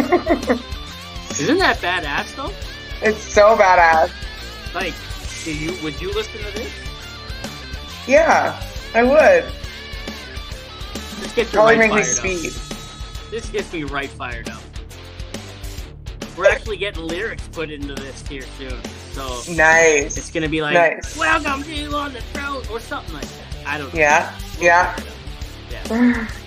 Isn't that badass though? It's so badass. Like, do you would you listen to this? Yeah, I would. This gets me Probably right make me fired up. speed. This gets me right fired up. We're actually getting lyrics put into this here soon, so Nice. it's gonna be like Nice. "Welcome to on the throne" or something like that. I don't. know. Yeah, We'll yeah. figure it out. Yeah.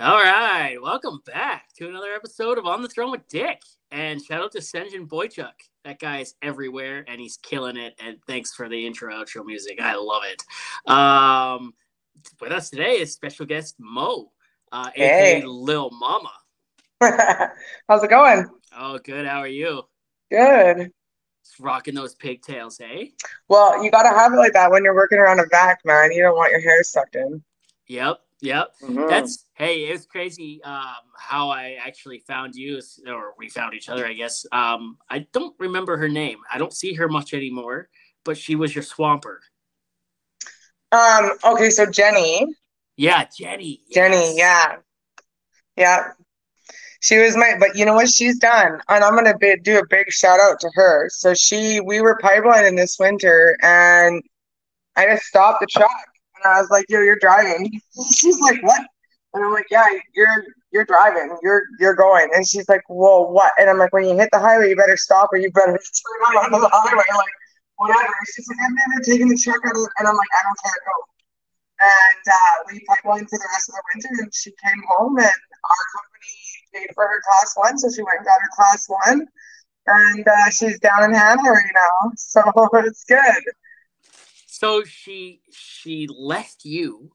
All right, welcome back to another episode of On the Throne with Dick. And shout out to Senjin Boychuk. That guy's everywhere and he's killing it. And thanks for the intro outro music. I love it. Um, with us today is special guest Moe, uh, Hey. aka Lil Mama. How's it going? Oh, good. How are you? Good. Just rocking those pigtails, eh? Well, you gotta have it like that when you're working around a vac, man. You don't want your hair sucked in. Yep, yep. Mhm. That's hey, it was crazy um, how I actually found you, or we found each other, I guess. Um, I don't remember her name. I don't see her much anymore, but she was your swamper. um. Okay, so Jenny, Yeah, Jenny. Jenny, yeah, yeah. She was my, but you know what she's done, and I'm gonna be, do a big shout out to her. So she, we were pipelining this winter, and I just stopped the truck, and I was like, "Yo, you're driving." She's like, "What?" And I'm like, "Yeah, you're you're driving. You're you're going." And she's like, "Whoa, what?" And I'm like, "When you hit the highway, you better stop, or you better turn on the highway, like whatever." She's like, "I'm never taking the truck out of," and I'm like, "I don't care, go." And uh, we pipelined for the rest of the winter, and she came home, and our company paid for her class one, so she went and got her class one, and uh, she's down in Hanna right now, so it's good. So she she left you,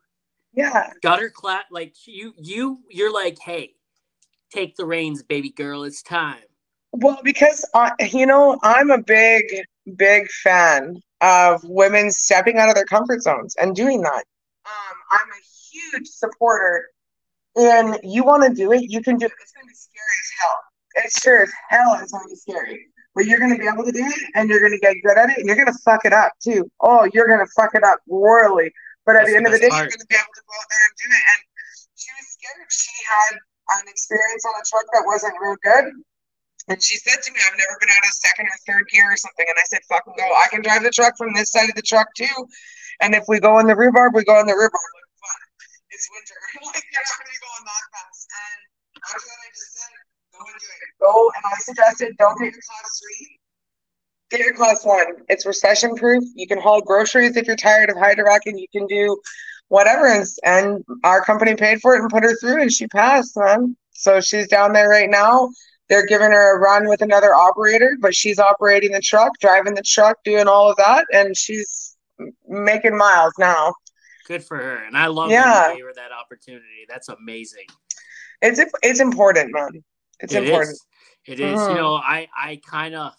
Yeah, got her class. Like you you you're like, hey, take the reins, baby girl. It's time. well, because I, you know, I'm a big, big fan of women stepping out of their comfort zones and doing that. Um, I'm a huge supporter. And you want to do it, you can do it. It's going to be scary as hell. It's sure as hell it's going to be scary. But you're going to be able to do it and you're going to get good at it and you're going to fuck it up too. Oh, you're going to fuck it up royally. But at That's the end of the day, best you're going to be able to go out there and do it. And she was scared. She had an experience on a truck that wasn't real good. And she said to me, I've never been out of second or third gear or something. And I said, fucking go. I can drive the truck from this side of the truck too. And if we go in the rhubarb, we go in the rhubarb. Like, fun. It's winter. like, you're not going to be going that fast. And after that, I just said, go and do it. Go. And I suggested, don't get your class three. Get your class one. It's recession proof. You can haul groceries if you're tired of hydrovacing. You can do whatever. And, and our company paid for it and put her through, and she passed, man. So she's down there right now. They're giving her a run with another operator, but she's operating the truck, driving the truck, doing all of that, and she's making miles now. Good for her. And I love Yeah. that you gave her that opportunity. That's amazing. It's it's important, man. It's It important. is. It is. Mhm. You know, I I kind of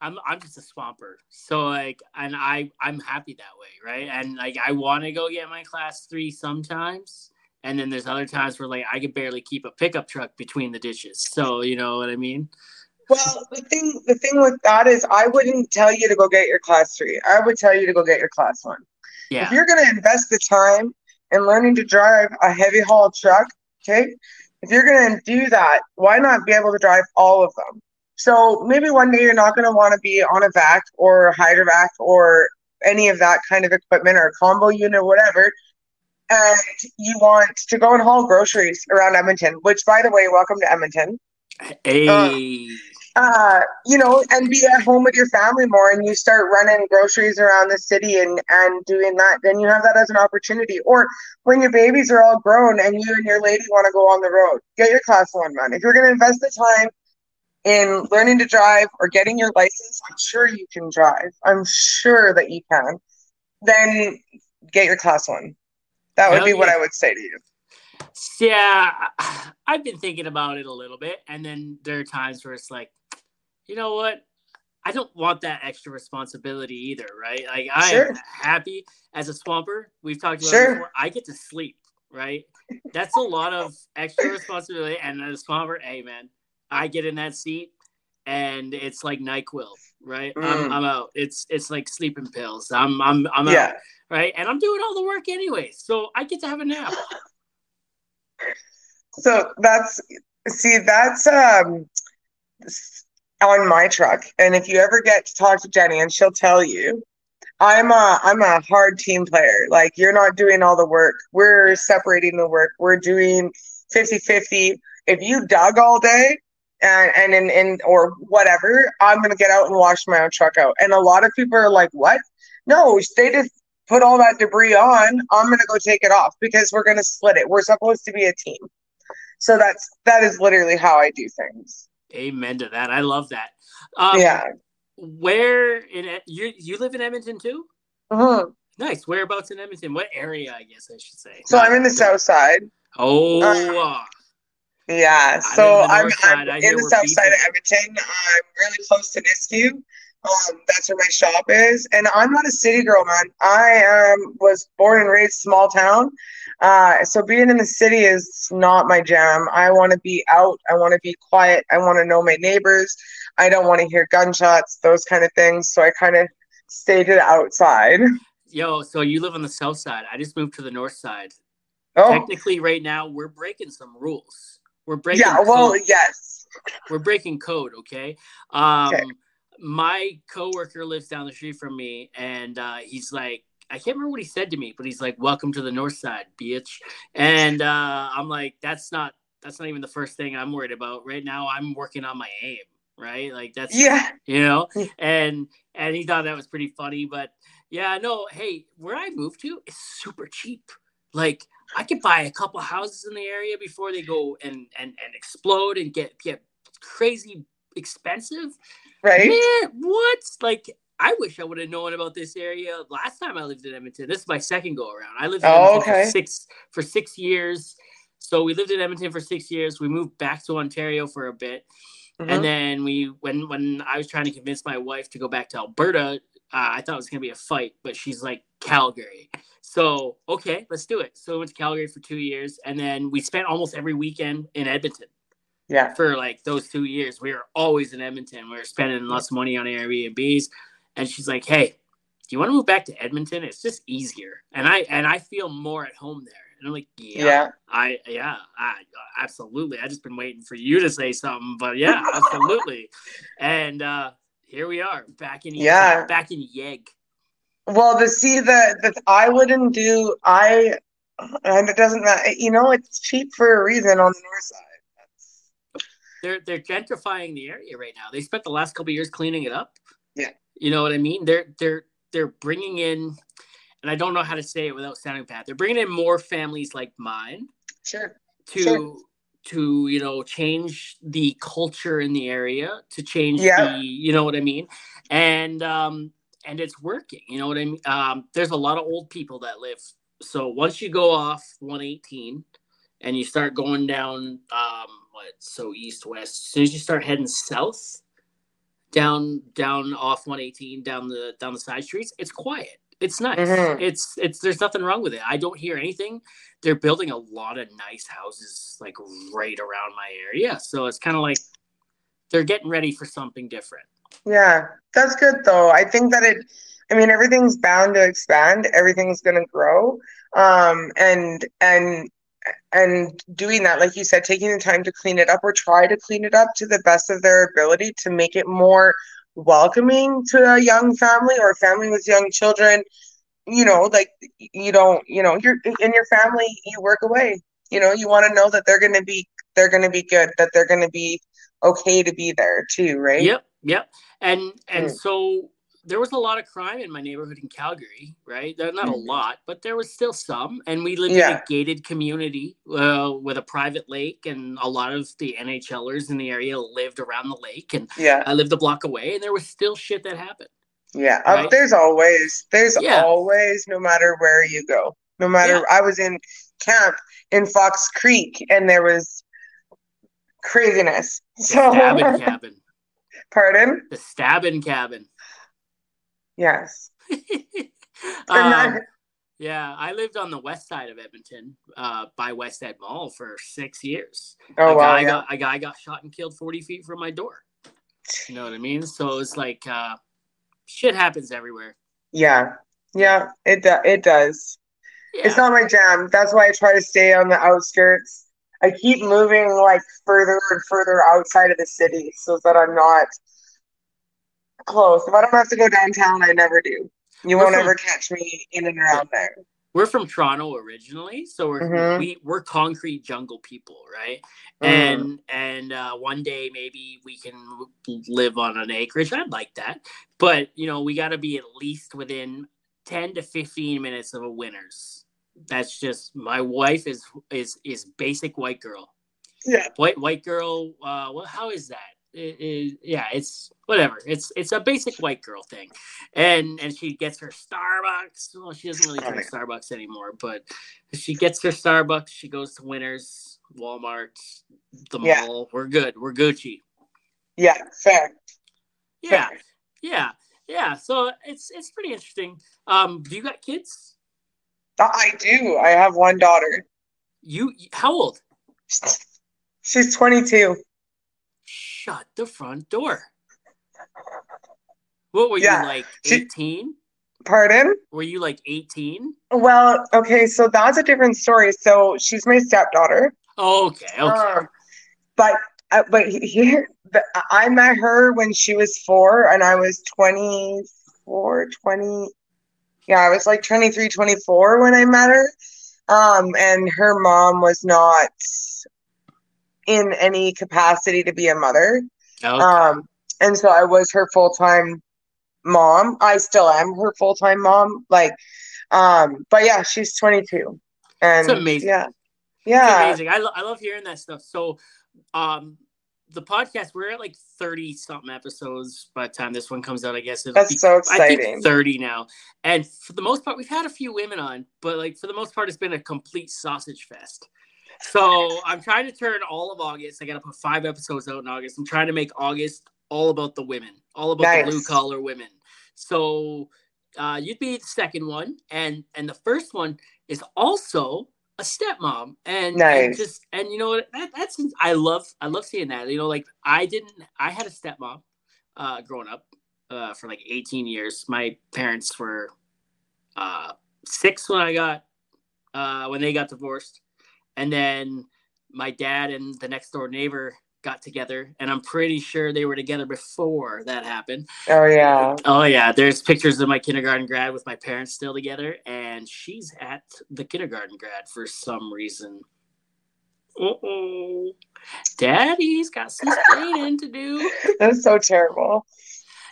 I'm I'm just a swamper. So like and I I'm happy that way, right? And like I want to go get my class 3 sometimes. And then there's other times where like I could barely keep a pickup truck between the dishes. So, you know what I mean? Well, the thing the thing with that is, I wouldn't tell you to go get your class three. I would tell you to go get your class one. Yeah. If you're going to invest the time in learning to drive a heavy haul truck, okay, if you're going to do that, why not be able to drive all of them? So maybe one day you're not going to want to be on a vac or a hydrovac or any of that kind of equipment or a combo unit or whatever. And you want to go and haul groceries around Edmonton, which, by the way, welcome to Edmonton Hey. uh, you know, and be at home with your family more and you start running groceries around the city and, and doing that, then you have that as an opportunity. Or when your babies are all grown and you and your lady want to go on the road, get your class one, man. If you're going to invest the time in learning to drive or getting your license, I'm sure you can drive. I'm sure that you can. Then get your class one. That would Hell be what. I would say to you. Yeah, I've been thinking about it a little bit, and then there are times where it's like, you know what? I don't want that extra responsibility either, right? Like I Sure. am happy as a swamper. We've talked about Sure. it before. I get to sleep, right? That's a lot of extra responsibility. And as a swamper, hey man, I get in that seat and it's like Nyquil, right? I'm, Mm. I'm out. It's it's like sleeping pills. I'm I'm I'm out, Yeah. right? And I'm doing all the work anyway, so I get to have a nap. So that's see, that's um on my truck. And if you ever get to talk to Jenny, and she'll tell you, I'm a I'm a hard team player. Like you're not doing all the work. We're separating the work. We're doing 50-50. If you dug all day and and in, in or whatever, I'm gonna get out and wash my own truck out. And a lot of people are like, What? No, they just put all that debris on. I'm gonna go take it off because we're gonna split it. We're supposed to be a team. So that's that is literally how I do things. Amen to that. I love that. Um, yeah. Where in you you live in Edmonton too? Uh-huh. Nice. Whereabouts in Edmonton? What area? I guess I should say. So Not I'm in the south side. Oh. Uh, yeah. So I'm, I'm in the south side of Edmonton. I'm really close to Nisku. Um, that's where my shop is, and I'm not a city girl, man. I um was born and raised small town, uh, so being in the city is not my jam. I want to be out. I want to be quiet. I want to know my neighbors. I don't want to hear gunshots, those kind of things. So I kind of stay to the outside. Yo, so you live on the south side. I just moved to the north side. Oh. Technically, right now we're breaking some rules. We're breaking. Yeah. Well, code. yes. We're breaking code. Okay. Um, okay. My coworker lives down the street from me, and uh, he's like, I can't remember what he said to me, but he's like, "Welcome to the North Side, bitch," and uh, I'm like, "That's not that's not even the first thing I'm worried about right now. I'm working on my aim, right? Like that's yeah, you know." And and he thought that was pretty funny, but yeah, no, hey, where I moved to is super cheap. Like I could buy a couple houses in the area before they go and and and explode and get get crazy expensive. Right? Man, what? Like I wish I would have known about this area last time I lived in Edmonton. This is my second go around. I lived in oh, Edmonton okay. for six for six years. So we lived in Edmonton for six years. We moved back to Ontario for a bit, mm-hmm. and then we when when I was trying to convince my wife to go back to Alberta, uh, I thought it was gonna be a fight, but she's like Calgary. So okay, let's do it. So we went to Calgary for two years, and then we spent almost every weekend in Edmonton. Yeah. For like those two years, we were always in Edmonton. We were spending lots of money on Airbnbs and she's like, "Hey, do you want to move back to Edmonton? It's just easier." And I and I feel more at home there. And I'm like, "Yeah, yeah. I yeah, I absolutely. I just been waiting for you to say something, but yeah, absolutely." and uh here we are, back in yeah, back in YEG. Well, to see the that I wouldn't do I and it doesn't matter. You know, it's cheap for a reason on the north side. They're they're gentrifying the area right now. They spent the last couple years cleaning it up. Yeah. You know what I mean? They're they're they're bringing in, and I don't know how to say it without sounding bad. They're bringing in more families like mine. Sure. To sure. To you know change the culture in the area to change yeah. the you know what I mean, and um and it's working. You know what I mean? Um, there's a lot of old people that live. So once you go off 118 and you start going down um what so east west, as soon as you start heading south down down off 118 down the down the side streets it's quiet it's nice. Mm-hmm. it's it's there's nothing wrong with it. I don't hear anything. They're building a lot of nice houses like right around my area. So it's kind of like they're getting ready for something different. Yeah that's good though. I think that it i mean everything's bound to expand. Everything's going to grow. Um and and and doing that like you said taking the time to clean it up or try to clean it up to the best of their ability to make it more welcoming to a young family or a family with young children you know like you don't you know you're in your family you work away. You know you want to know that they're going to be they're going to be good that they're going to be okay to be there too right? Yep yep. And and mm. so there was a lot of crime in my neighborhood in Calgary, right? Not a mm-hmm. lot, but there was still some. And we lived yeah. in a gated community uh, with a private lake, and a lot of the NHLers in the area lived around the lake. And yeah, I lived a block away, and there was still shit that happened. Yeah, uh, right? there's always, there's yeah. always, no matter where you go, no matter. Yeah. I was in camp in Fox Creek, and there was craziness. So, stabbing cabin. Pardon? The stabbing cabin. Yes. um, yeah, I lived on the west side of Edmonton, uh, by West Ed Mall for six years. Oh a wow! Guy yeah. got, a guy got shot and killed forty feet from my door. You know what I mean? So it's like uh, shit happens everywhere. Yeah, yeah, it do- it does. Yeah. It's not my jam. That's why I try to stay on the outskirts. I keep moving like further and further outside of the city so that I'm not close. If I don't have to go downtown, I never do. You We're won't from- ever catch me in and around there. we're from Toronto originally, so we're Mhm. we we're concrete jungle people, right? Mm. And and uh, one day maybe we can live on an acreage. I'd like that, but you know we got to be at least within ten to fifteen minutes of a Winners. That's just my wife is is is basic white girl. Yeah. White white girl. Uh, well, how is that? It, it, yeah, it's whatever. It's it's a basic white girl thing, and and she gets her Starbucks. Well, she doesn't really drink Starbucks anymore, but she gets her Starbucks. She goes to Winners, Walmart, the Yeah. mall. We're good. We're Gucci. Yeah, fair. Yeah, fair. yeah, yeah. So it's it's pretty interesting. Um, do you got kids? I do. I have one daughter. You how old? She's 22. Shut the front door. What were Yeah, you like? she- Eighteen? Pardon? Were you like eighteen? Well, okay, so that's a different story. So she's my stepdaughter. Okay, okay. Um, but uh, but here, the, I met her when she was four, and I was 24, 20. Yeah, I was like 23, 24 when I met her. Um, and her mom was not in any capacity to be a mother. okay. Um, and so I was her full time mom. I still am her full time mom. Like, um, but yeah, she's 22. And It's amazing. Yeah. It's Yeah. amazing. I, lo- I love hearing that stuff. So, um, the podcast we're at like thirty something episodes by the time this one comes out. I guess it'll be, That's so I think exciting. thirty now, and for the most part, we've had a few women on, but like for the most part, it's been a complete sausage fest. So I'm trying to turn all of August. I got to put five episodes out in August. I'm trying to make August all about the women, all about the blue collar women. So uh, you'd be the second one, and and the first one is also a stepmom, and, and just and you know what that, that's I love I love seeing that. You know, like I didn't I had a stepmom uh, growing up uh, for like 18 years. My parents were uh, six when I got uh, when they got divorced, and then my dad and the next door neighbor got together, and I'm pretty sure they were together before that happened. Oh yeah. Oh yeah, there's pictures of my kindergarten grad with my parents still together, and she's at the kindergarten grad for some reason. Uh-oh. Daddy's got some explaining to do. That's so terrible.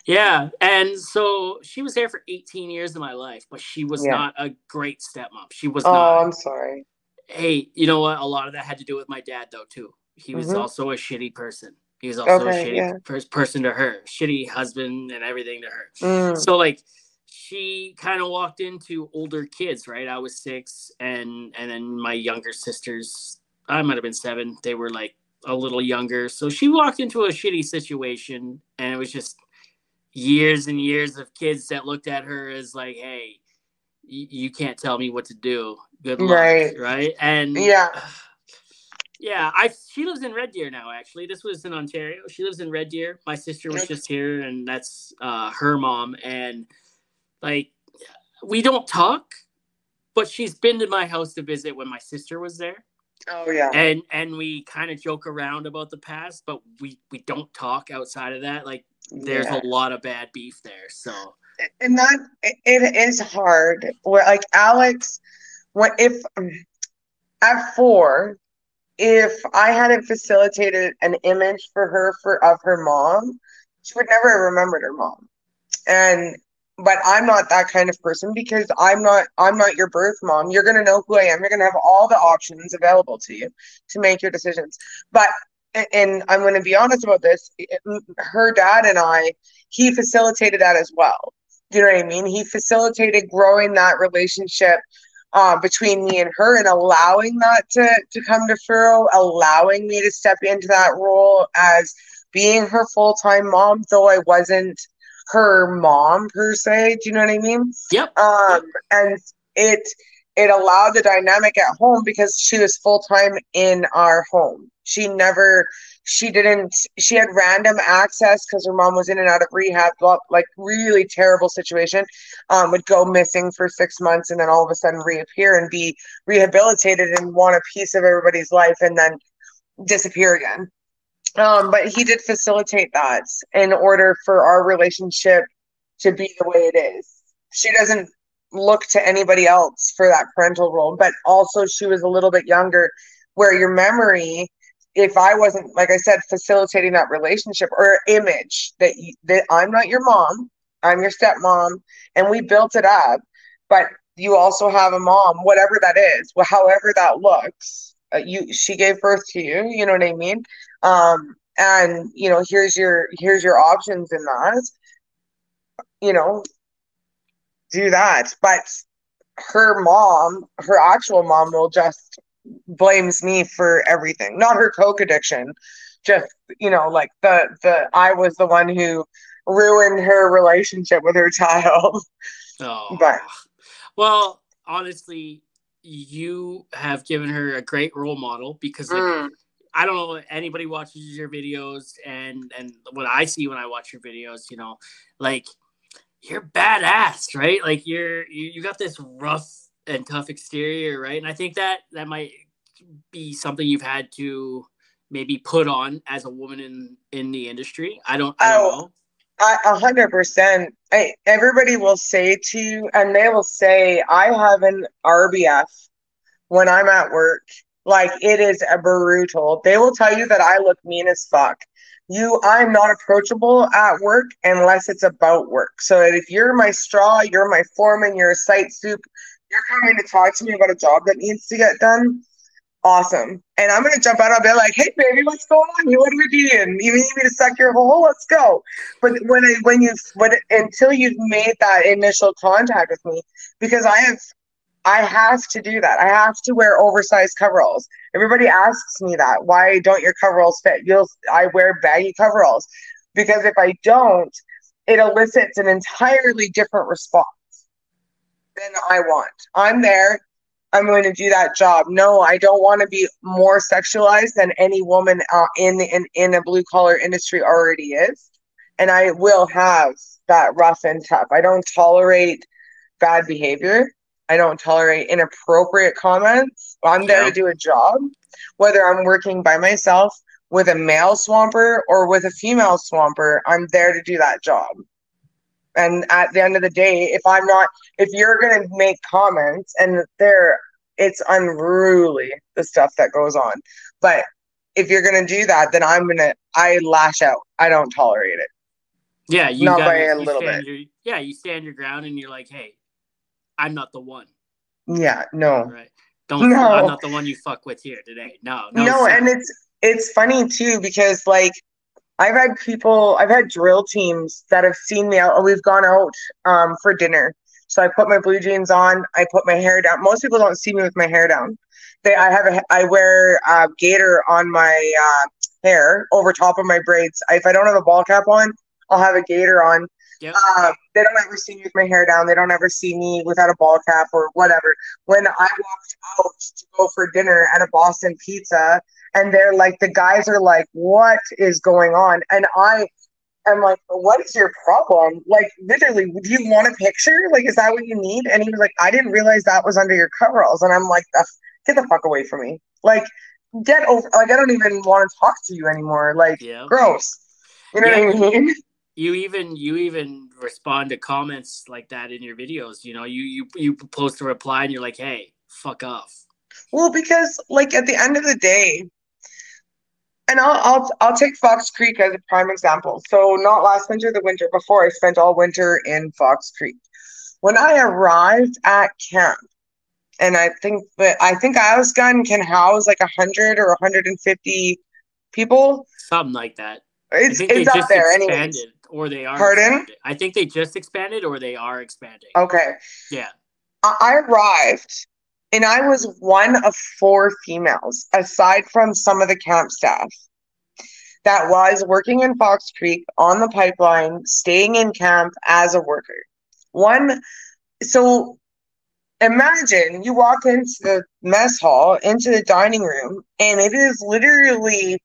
Yeah, and so she was there for 18 years of my life, but she was Yeah. not a great stepmom. She was Oh, not. I'm sorry. Hey, you know what? A lot of that had to do with my dad, though, too. He was Mhm. also a shitty person. He was also a shitty yeah. pers- person to her, shitty husband, and everything to her. Mm. So like she kind of walked into older kids, right? I was six, and and then my younger sisters, I might have been seven. They were like a little younger, so she walked into a shitty situation, and it was just years and years of kids that looked at her as like, hey. You can't tell me what to do. Good luck, Right. right? And Yeah. yeah, I she lives in Red Deer now. Actually, this was in Ontario. She lives in Red Deer. My sister was just here, and that's uh, her mom. And like, we don't talk, but she's been to my house to visit when my sister was there, Oh yeah. and and we kind of joke around about the past, but we we don't talk outside of that. Like, there's Yeah. a lot of bad beef there. So and that it, is hard. Where like Alex, when if at four, if I hadn't facilitated an image for her for of her mom, she would never have remembered her mom. And but I'm not that kind of person because I'm not I'm not your birth mom. You're gonna know who I am. You're gonna have all the options available to you to make your decisions. But and I'm going to be honest about this. Her dad and I, he facilitated that as well. Do you know what I mean? He facilitated growing that relationship uh, between me and her and allowing that to, to come to furrow, allowing me to step into that role as being her full time mom, though I wasn't her mom per se. Do you know what I mean? Yep. Um, and it it allowed the dynamic at home because she was full time in our home. She never she didn't she had random access because her mom was in and out of rehab like really terrible situation um, would go missing for six months and then all of a sudden reappear and be rehabilitated and want a piece of everybody's life and then disappear again. Um, but he did facilitate that in order for our relationship to be the way it is. She doesn't look to anybody else for that parental role but also she was a little bit younger where your memory if I wasn't, like I said, facilitating that relationship or image that you, that I'm not your mom, I'm your stepmom, and we built it up, but you also have a mom, whatever that is, well, however that looks. Uh, you, she gave birth to you. You know what I mean? Um, and you know, here's your here's your options in that. You know, do that, but her mom, her actual mom, will just blames me for everything. Not her coke addiction, just you know, like the the I was the one who ruined her relationship with her child. Oh, but well, honestly, you have given her a great role model because like, mm. I don't know anybody watches your videos and and what I see when I watch your videos, you know, like you're badass, right? Like you're you, you got this rough and tough exterior, right? And I think that that might be something you've had to maybe put on as a woman in in the industry. I don't. I don't oh, know. A hundred percent. Everybody will say to you, and they will say, "I have an RBF when I'm at work." Like it is a brutal. They will tell you that I look mean as fuck. You, I'm not approachable at work unless it's about work. So if you're my straw, you're my foreman, you're a site soup, you're coming to talk to me about a job that needs to get done, awesome. And I'm gonna jump out. of bed like, "Hey, baby, what's going on? You want to be doing? You need me to suck your hole? Let's go." But when I, when you when until you've made that initial contact with me, because I have I have to do that. I have to wear oversized coveralls. Everybody asks me that. Why don't your coveralls fit? You'll I wear baggy coveralls because if I don't, it elicits an entirely different response than I want. I'm there. I'm going to do that job. No, I don't want to be more sexualized than any woman uh, in the in, in a blue collar industry already is. And I will have that rough and tough. I don't tolerate bad behavior. I don't tolerate inappropriate comments. I'm there yeah. to do a job, whether I'm working by myself with a male swamper or with a female swamper. I'm there to do that job. And at the end of the day, if I'm not, if you're gonna make comments and there, it's unruly the stuff that goes on. But if you're gonna do that, then I'm gonna, I lash out. I don't tolerate it. Yeah, you not by a little bit. Your, yeah, you stand your ground and you're like, hey, I'm not the one. Yeah, no. Right. Don't. No. I'm not the one you fuck with here today. No. No. No, and it's it's funny too because like I've had people, I've had drill teams that have seen me out. We've gone out um, for dinner. So I put my blue jeans on. I put my hair down. Most people don't see me with my hair down. They, I have a, I wear a gaiter on my uh, hair over top of my braids. If I don't have a ball cap on, I'll have a gaiter on. Yep. Uh, they don't ever see me with my hair down. They don't ever see me without a ball cap or whatever. When I walked out to go for dinner at a Boston Pizza, and they're like the guys are like what is going on and i am like what is your problem like literally do you want a picture like is that what you need and he was like i didn't realize that was under your coveralls and i'm like get the fuck away from me like get over like i don't even want to talk to you anymore like yeah. gross you know yeah. what i mean you even you even respond to comments like that in your videos you know you you you post a reply and you're like hey fuck off well because like at the end of the day and I'll, I'll I'll take Fox Creek as a prime example. So not last winter, the winter before, I spent all winter in Fox Creek. When I arrived at camp, and I think that I think Gun can house like hundred or hundred and fifty people, something like that. It's it's up there, anyways. Or they are. Pardon? Expanded. I think they just expanded, or they are expanding. Okay. Yeah. I arrived and I was one of four females, aside from some of the camp staff, that was working in Fox Creek on the pipeline, staying in camp as a worker. One, so imagine you walk into the mess hall, into the dining room, and it is literally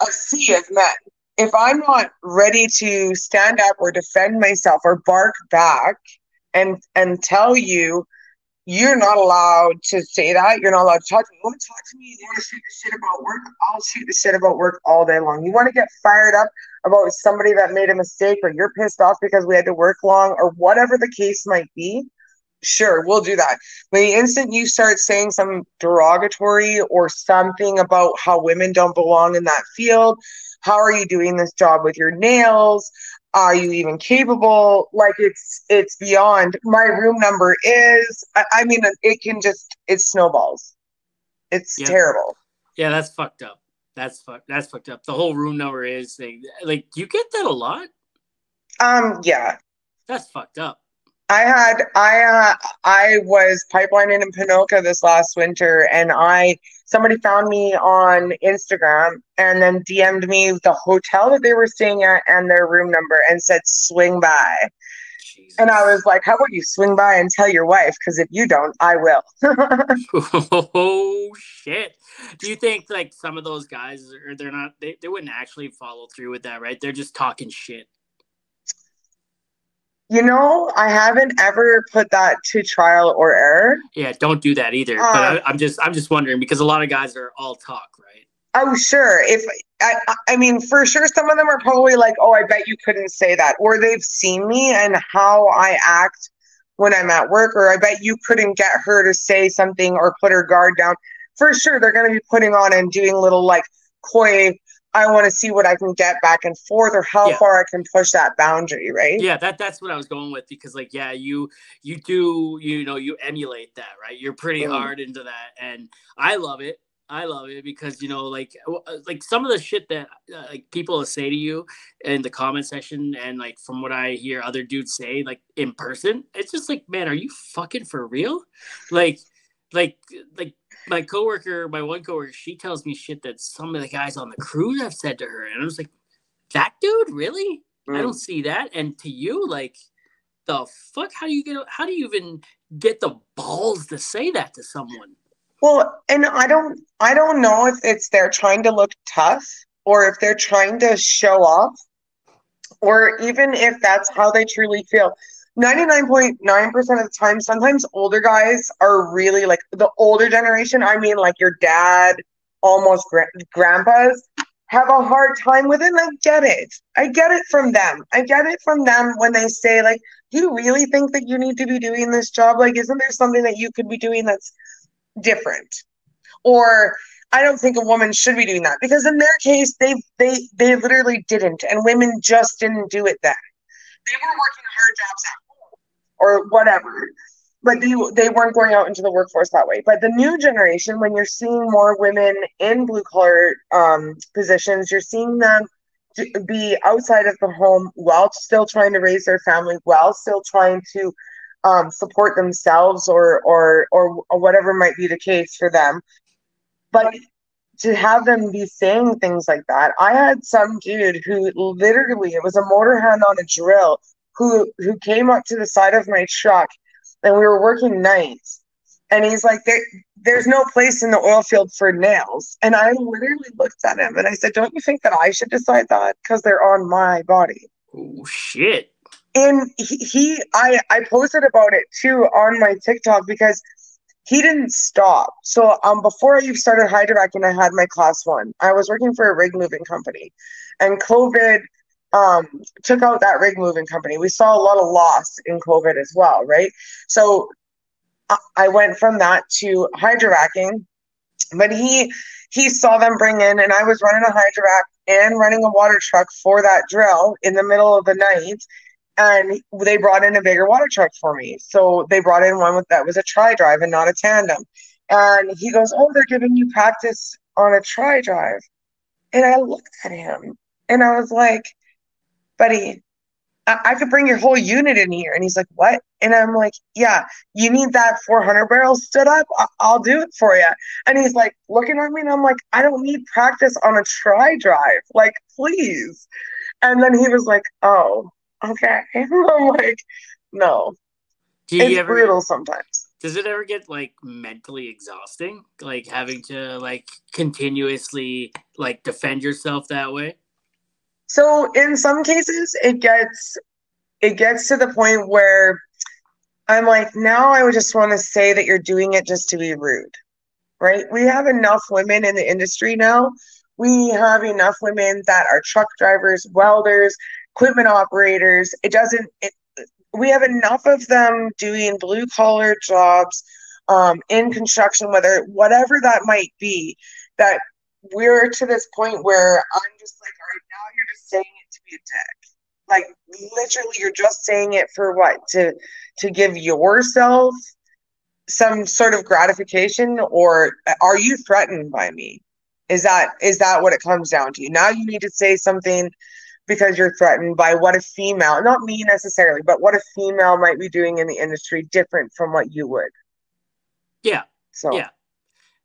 a sea of men. If I'm not ready to stand up or defend myself or bark back and and tell you you're not allowed to say that. You're not allowed to talk to me. You want to talk to me? You want to shoot the shit about work? I'll shoot the shit about work all day long. You want to get fired up about somebody that made a mistake or you're pissed off because we had to work long or whatever the case might be? Sure, we'll do that. But the instant you start saying some derogatory or something about how women don't belong in that field, how are you doing this job with your nails? Are you even capable? Like it's it's beyond. My room number is. I, I mean, it can just it snowballs. It's terrible. Yeah, that's fucked up. That's fucked. That's fucked up. The whole room number is like, like you get that a lot. Um. Yeah. That's fucked up. I had I uh, I was pipelining in Ponoka this last winter, and I somebody found me on Instagram and then DM'd me the hotel that they were staying at and their room number and said swing by. Jesus. And I was like, "How about you swing by and tell your wife? Because if you don't, I will." oh shit! Do you think like some of those guys, or they're not, they, they wouldn't actually follow through with that, right? They're just talking shit. You know, I haven't ever put that to trial or error. Yeah, don't do that either. but I, am um, just, I'm just wondering because a lot of guys are all talk, right? Oh, sure. If I, I mean, for sure, some of them are probably like, "Oh, I bet you couldn't say that," or they've seen me and how I act when I'm at work, or I bet you couldn't get her to say something or put her guard down. For sure, they're going to be putting on and doing little like coy I want to see what I can get back and forth or how yeah. far I can push that boundary, right? Yeah, that that's what I was going with because like yeah, you you do you know you emulate that, right? You're pretty mm. hard into that and I love it. I love it because you know like uh, like some of the shit that uh, like people say to you in the comment section and like from what I hear other dudes say like in person, it's just like, man, are you fucking for real? Like like like my coworker, my one coworker, she tells me shit that some of the guys on the crew have said to her, and I was like, "That dude, really? Mm. I don't mm. see that." And to you, like, the fuck? How do you get? How do you even get the balls to say that to someone? Well, and I don't, I don't know if it's they're trying to look tough or if they're trying to show off, or even if that's how they truly feel. 99.9% of the time, sometimes older guys are really like the older generation. I mean, like your dad, almost gra- grandpas, have a hard time with it. And I get it. I get it from them. I get it from them when they say, like, do you really think that you need to be doing this job? Like, isn't there something that you could be doing that's different? Or, I don't think a woman should be doing that because in their case, they they they literally didn't, and women just didn't do it then. They were working hard jobs at or whatever. But they, they weren't going out into the workforce that way. But the new generation, when you're seeing more women in blue collar um, positions, you're seeing them be outside of the home while still trying to raise their family, while still trying to um, support themselves or, or or or whatever might be the case for them. But to have them be saying things like that, I had some dude who literally it was a motor hand on a drill who who came up to the side of my truck and we were working nights. And he's like there, there's no place in the oil field for nails. And i literally looked at him and i said don't you think that i should decide that? Because they're on my body. Oh shit. And he, he i i posted about it too on my tiktok because he didn't stop. So um before i even started hydrovacing i had my class one. I was working for a rig moving company. And covid um, took out that rig moving company. We saw a lot of loss in COVID as well, right? So I went from that to hydrovacing, but he he saw them bring in, and I was running a hydrovac and running a water truck for that drill in the middle of the night, and they brought in a bigger water truck for me. So they brought in one with that was a tri drive and not a tandem. And he goes, "Oh, they're giving you practice on a tri drive," and I looked at him and I was like buddy, I-, could bring your whole unit in here. And he's like, what? And I'm like, yeah, you need that 400 barrels stood up? I- I'll do it for you. And he's like, looking at me, and I'm like, I don't need practice on a tri drive. Like, please. And then he was like, oh, okay. I'm like, no. Do you it's ever, brutal sometimes. does it ever get like mentally exhausting like having to like continuously like defend yourself that way so in some cases it gets it gets to the point where i'm like now i would just want to say that you're doing it just to be rude right we have enough women in the industry now we have enough women that are truck drivers welders equipment operators it doesn't it, we have enough of them doing blue collar jobs um, in construction, whether whatever that might be, that we're to this point where I'm just like, all right, now you're just saying it to be a dick. Like literally, you're just saying it for what to to give yourself some sort of gratification, or are you threatened by me? Is that is that what it comes down to? Now you need to say something because you're threatened by what a female, not me necessarily, but what a female might be doing in the industry different from what you would. Yeah. So, yeah.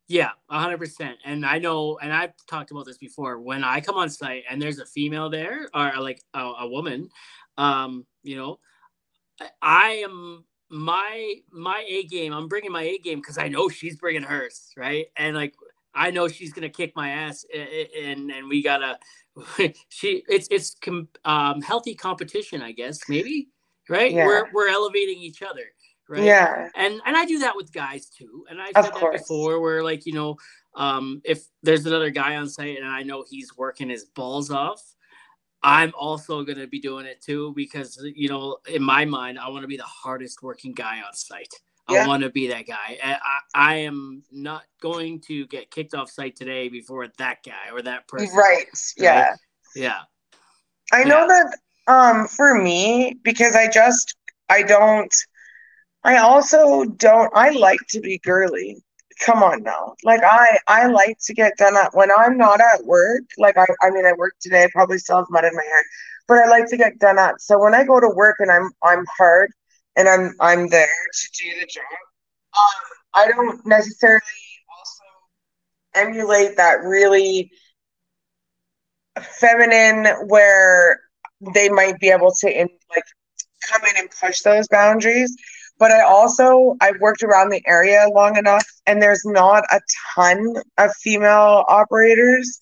Yeah, 100%. And I know, and I've talked about this before, when I come on site and there's a female there or like a, a woman, um, you know, I am my my A game. I'm bringing my A game because I know she's bringing hers, right? And like I know she's gonna kick my ass, and and we gotta. She it's it's com, um, healthy competition, I guess maybe, right? Yeah. We're we're elevating each other, right? Yeah. And and I do that with guys too, and I've said that before, where like you know, um, if there's another guy on site and I know he's working his balls off, I'm also going to be doing it too because you know, in my mind, I want to be the hardest working guy on site. Yeah. I want to be that guy. I, I, am not going to get kicked off site today before that guy or that person. Right. right? Yeah. Yeah. I know yeah. that um for me because I just I don't I also don't I like to be girly. Come on now. Like I I like to get done at when I'm not at work, like I I mean I work today, I probably still have mud in my hair, but I like to get done at. So when I go to work and I'm I'm hard and I'm I'm there to do the job. Um, I don't necessarily also emulate that really feminine where they might be able to in, like come in and push those boundaries. But I also I've worked around the area long enough, and there's not a ton of female operators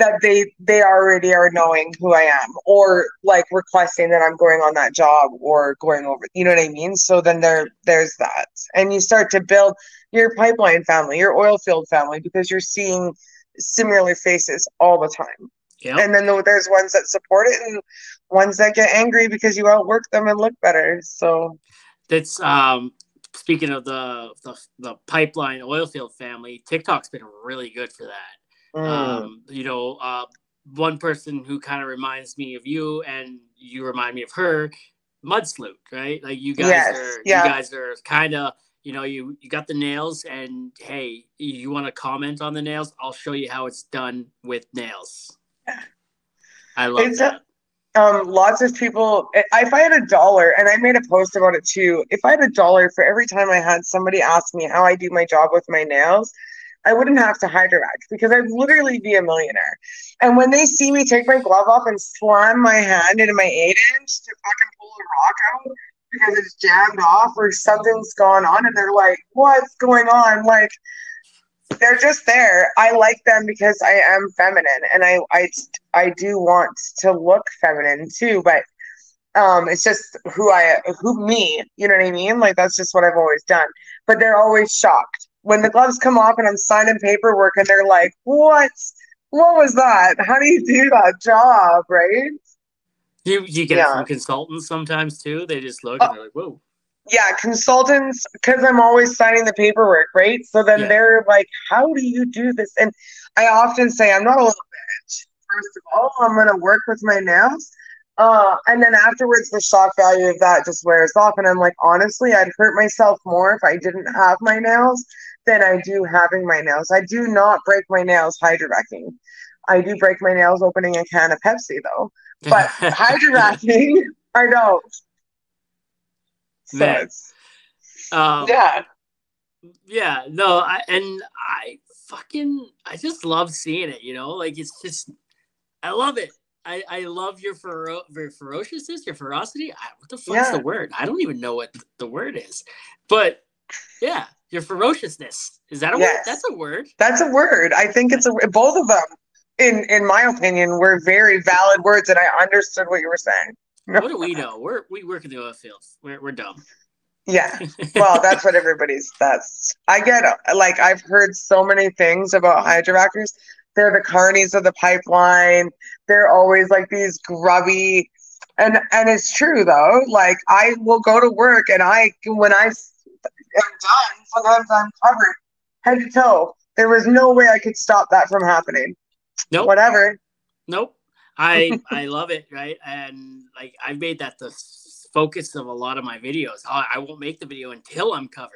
that they they already are knowing who I am or like requesting that I'm going on that job or going over you know what I mean? So then there there's that. And you start to build your pipeline family your oil field family because you're seeing similar faces all the time. Yep. and then there's ones that support it and ones that get angry because you outwork them and look better. So that's um speaking of the the, the pipeline oil field family TikTok's been really good for that Mm. Um, you know, uh, one person who kind of reminds me of you, and you remind me of her, Mud right? Like you guys yes. are, yeah. you guys are kind of, you know, you you got the nails, and hey, you want to comment on the nails? I'll show you how it's done with nails. I love it. it's that. A, um, lots of people. If I had a dollar, and I made a post about it too. If I had a dollar for every time I had somebody ask me how I do my job with my nails, I wouldn't have to hydrovac because I'd literally be a millionaire. And when they see me take my glove off and slam my hand into my eight inch to fucking pull a rock out because it's jammed off or something's gone on, and they're like, "What's going on?" Like they're just there. I like them because I am feminine, and I I I do want to look feminine too, but um it's just who i who me you know what i mean like that's just what i've always done but they're always shocked when the gloves come off and I'm signing paperwork and they're like, what? What was that? How do you do that job, right? You you get yeah. from consultants sometimes too. They just look and they're like, whoa. Yeah, consultants, because I'm always signing the paperwork, right? So then yeah. they're like, how do you do this? And I often say, I'm not a little bitch. First of all, I'm going to work with my nails. Uh, and then afterwards, the shock value of that just wears off. And I'm like, honestly, I'd hurt myself more if I didn't have my nails than I do having my nails. I do not break my nails hydrovacing. I do break my nails opening a can of Pepsi though. But hydrovacing, I don't. So um, yeah. Yeah, no, I and I fucking I just love seeing it, you know? Like it's just I love it. I, I love your, fero- your ferociousness, your ferocity. I, what the fuck's yeah. the word? I don't even know what the word is. But Yeah, your ferociousness. Is that a word? Yes. That's a word. That's a word. I think it's a both of them. In in my opinion, were very valid words, and I understood what you were saying. What do we know? We're we work in the oil fields. We're we're dumb. Yeah. Well, that's what everybody's. That's I get. Like I've heard so many things about hydrovacs. They're the carnies of the pipeline. They're always like these grubby, and and it's true though. Like I will go to work, and I when I am done, sometimes I'm covered head to toe. There was no way I could stop that from happening. Nope. Whatever. Nope. I I love it, right? And like I've made that the focus of a lot of my videos. I, I won't make the video until I'm covered,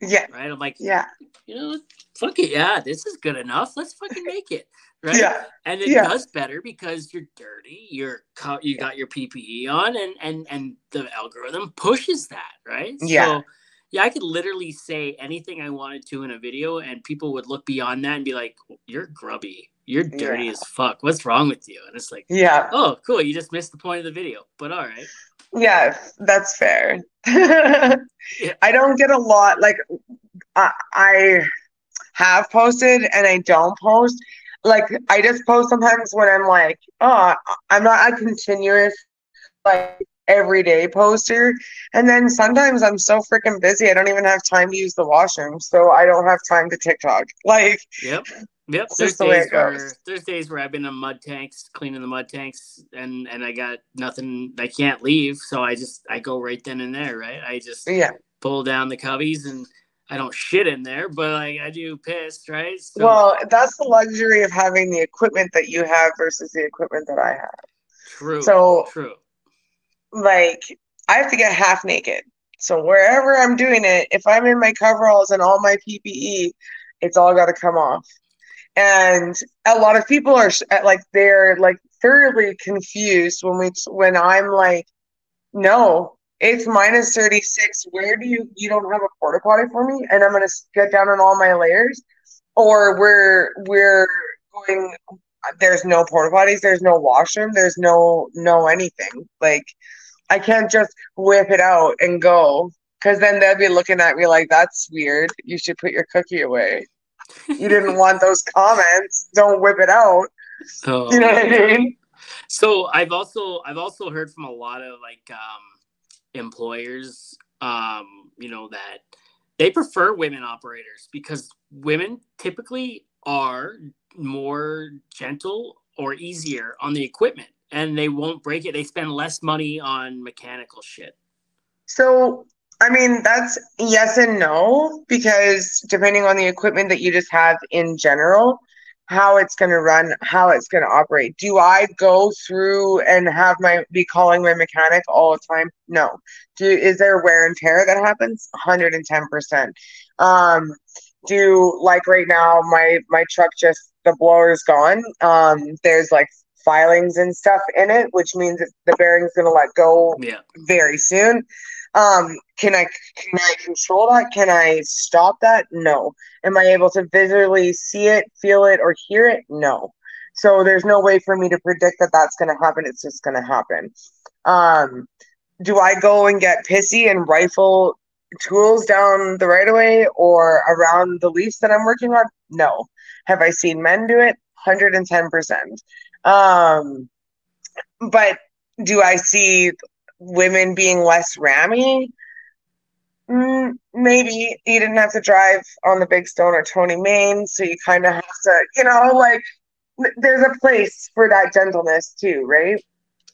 Yeah. right? I'm like, Yeah. you know, fuck it, yeah, this is good enough. Let's fucking make it, right? Yeah. And it Yeah. does better because you're dirty. You're co- you got your PPE on, and and and the algorithm pushes that, right? Yeah. So, yeah, I could literally say anything I wanted to in a video, and people would look beyond that and be like, "You're grubby. You're dirty Yeah. as fuck. What's wrong with you?" And it's like, Yeah. "Oh, cool. You just missed the point of the video." But all right. Yeah, that's fair. I don't get a lot like I, I have posted and I don't post. Like I just post sometimes when I'm like, oh, I'm not a continuous like everyday poster. And then sometimes I'm so freaking busy I don't even have time to use the washroom, so I don't have time to TikTok. Like Yep. Yep. There's the days where there's days where I've been in mud tanks, cleaning the mud tanks, and and I got nothing. I can't leave, so I just I go right then and there. Right. I just yeah. pull down the cubbies and I don't shit in there, but like I do piss. Right. So, Well, that's the luxury of having the equipment that you have versus the equipment that I have. true. So true. Like I have to get half naked. So wherever I'm doing it, if I'm in my coveralls and all my PPE, it's all got to come off. And a lot of people are like they're like thoroughly confused when we when I'm like, no, it's minus 36. Where do you you don't have a porta potty for me? And I'm gonna get down on all my layers, or we're we're going. There's no porta potties. There's no washroom. There's no no anything. Like I can't just whip it out and go because then they'll be looking at me like that's weird. You should put your cookie away. You didn't want those comments. Don't whip it out. Oh, You know what I mean? So I've also I've also heard from a lot of like um employers um you know that they prefer women operators because women typically are more gentle or easier on the equipment and they won't break it. They spend less money on mechanical shit. So, I mean, that's yes and no because depending on the equipment that you just have in general, how it's going to run, how it's going to operate. Do I go through and have my be calling my mechanic all the time? No. Do is there wear and tear that happens? 110%. Um do like right now my my truck just the blower's gone. Um there's like filings and stuff in it, which means the bearing's going to let go Yeah. very soon. Um, can I can I control that? Can I stop that? No. Am I able to visually see it, feel it, or hear it? No. So there's no way for me to predict that that's going to happen. It's just going to happen. Um, do I go and get pissy and rifle tools down the right of way or around the leaves that I'm working on? No. Have I seen men do it? 110%. Um, but do I see women being less rammy? Mm, maybe you didn't have to drive on the Big Stone or Tony Main, so you kind of have to, you know, like there's a place for that gentleness too, right?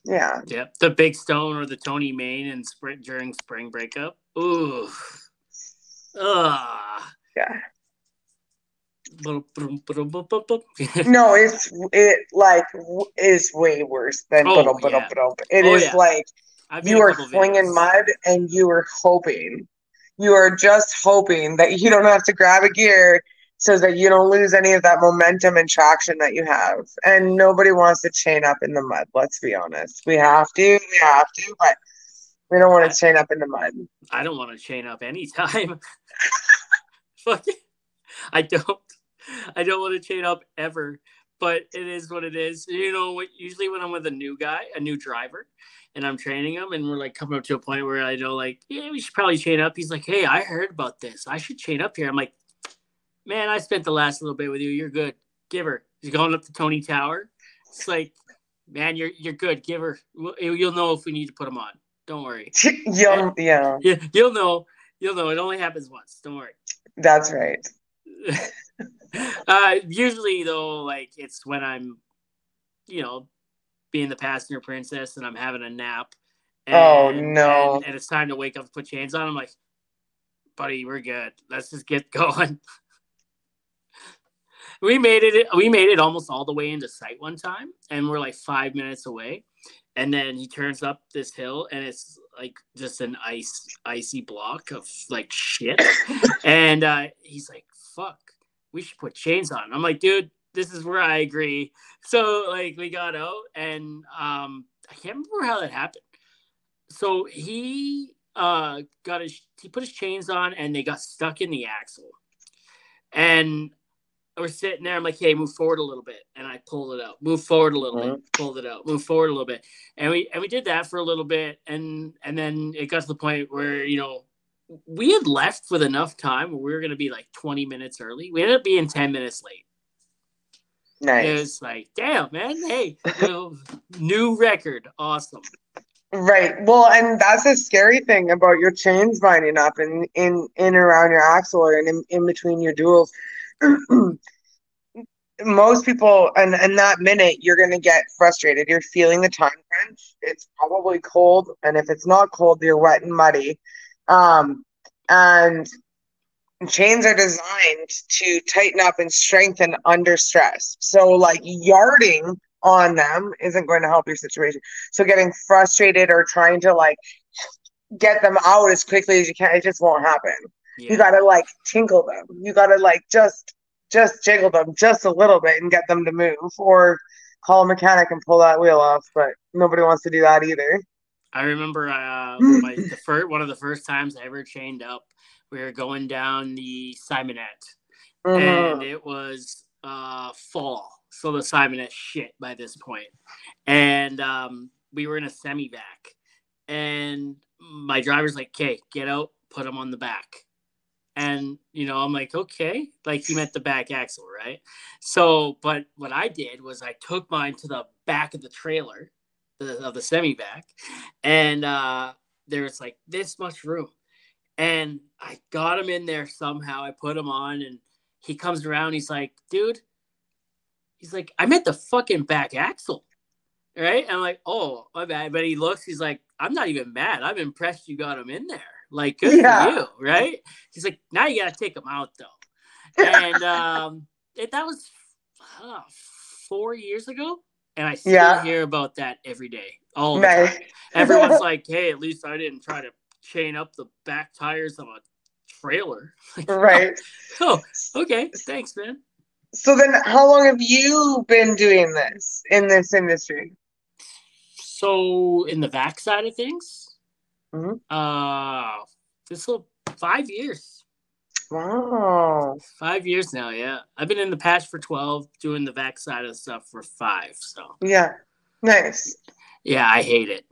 Yeah. Yep. The big stone or the Tony Main and spring during spring breakup. Ooh. Ugh. Yeah. No, it's it like w- is way worse than Oh, yeah. It Oh, is yeah. like you are flinging mud and you are hoping. You are just hoping that you don't have to grab a gear so that you don't lose any of that momentum and traction that you have. And nobody wants to chain up in the mud, let's be honest. We have to, we have to, but we don't want to chain up in the mud. I don't want to chain up anytime. Fuck. I don't. I don't want to chain up ever. but it is what it is. You know, usually when I'm with a new guy, a new driver, and I'm training him, and we're like coming up to a point where I know, like, yeah, we should probably chain up. He's like, hey, I heard about this. I should chain up here. I'm like, man, I spent the last little bit with you. You're good. Give her. He's going up to Tony Tower. It's like, man, you're you're good. Give her. You'll know if we need to put him on. Don't worry. you'll, yeah. yeah. You'll know. You'll know. It only happens once. Don't worry. That's right. uh, usually though, like it's when I'm, you know, being the passenger princess and I'm having a nap. Oh, and, oh no! And, and, it's time to wake up, and put chains on. I'm like, buddy, we're good. Let's just get going. we made it. We made it almost all the way into sight one time, and we're like five minutes away. And then he turns up this hill, and it's like just an ice, icy block of like shit. and uh, he's like, "Fuck, we should put chains on." I'm like, "Dude, this is where I agree." So like, we got out, and um, I can't remember how that happened. So he uh got his he put his chains on, and they got stuck in the axle. And we're sitting there. I'm like, hey, move forward a little bit, and I pulled it out. Move forward a little bit, uh-huh. pulled it out. Move forward a little bit, and we and we did that for a little bit, and and then it got to the point where you know we had left with enough time where we were going to be like 20 minutes early. We ended up being 10 minutes late. Nice. It was like, damn, man. Hey, new record. Awesome. Right. Well, and that's a scary thing about your chains lining up in in in around your axle and in, in between your duals most people and in that minute you're going to get frustrated you're feeling the time crunch it's probably cold and if it's not cold you're wet and muddy um, and chains are designed to tighten up and strengthen under stress so like yarding on them isn't going to help your situation so getting frustrated or trying to like get them out as quickly as you can it just won't happen yeah. You gotta like tinkle them. You gotta like just just jiggle them just a little bit and get them to move, or call a mechanic and pull that wheel off. But nobody wants to do that either. I remember uh, my, the first one of the first times I ever chained up. We were going down the Simonette, mm-hmm. and it was uh, fall, so the Simonette shit by this point, and um, we were in a semi vac, and my driver's like, "Okay, get out, put them on the back." And, you know, I'm like, okay, like he meant the back axle, right? So, but what I did was I took mine to the back of the trailer, the, of the semi vac, and uh, there's like this much room. And I got him in there somehow. I put him on, and he comes around. He's like, dude, he's like, I meant the fucking back axle. Right. And I'm like, oh, my bad. But he looks, he's like, I'm not even mad. I'm impressed you got him in there. Like, good yeah. for you, right? He's like, now you got to take him out though. And um, it, that was uh, four years ago, and I still yeah. hear about that every day, all the nice. time. Everyone's like, hey, at least I didn't try to chain up the back tires of a trailer. right. oh, okay. Thanks, man. So then, how long have you been doing this in this industry? So, in the vac side of things, Mm-hmm. Uh, this will five years. Wow. Five years now, yeah. I've been in the patch for 12, doing the vac side of stuff for five. So, yeah. Nice. Yeah, I hate it.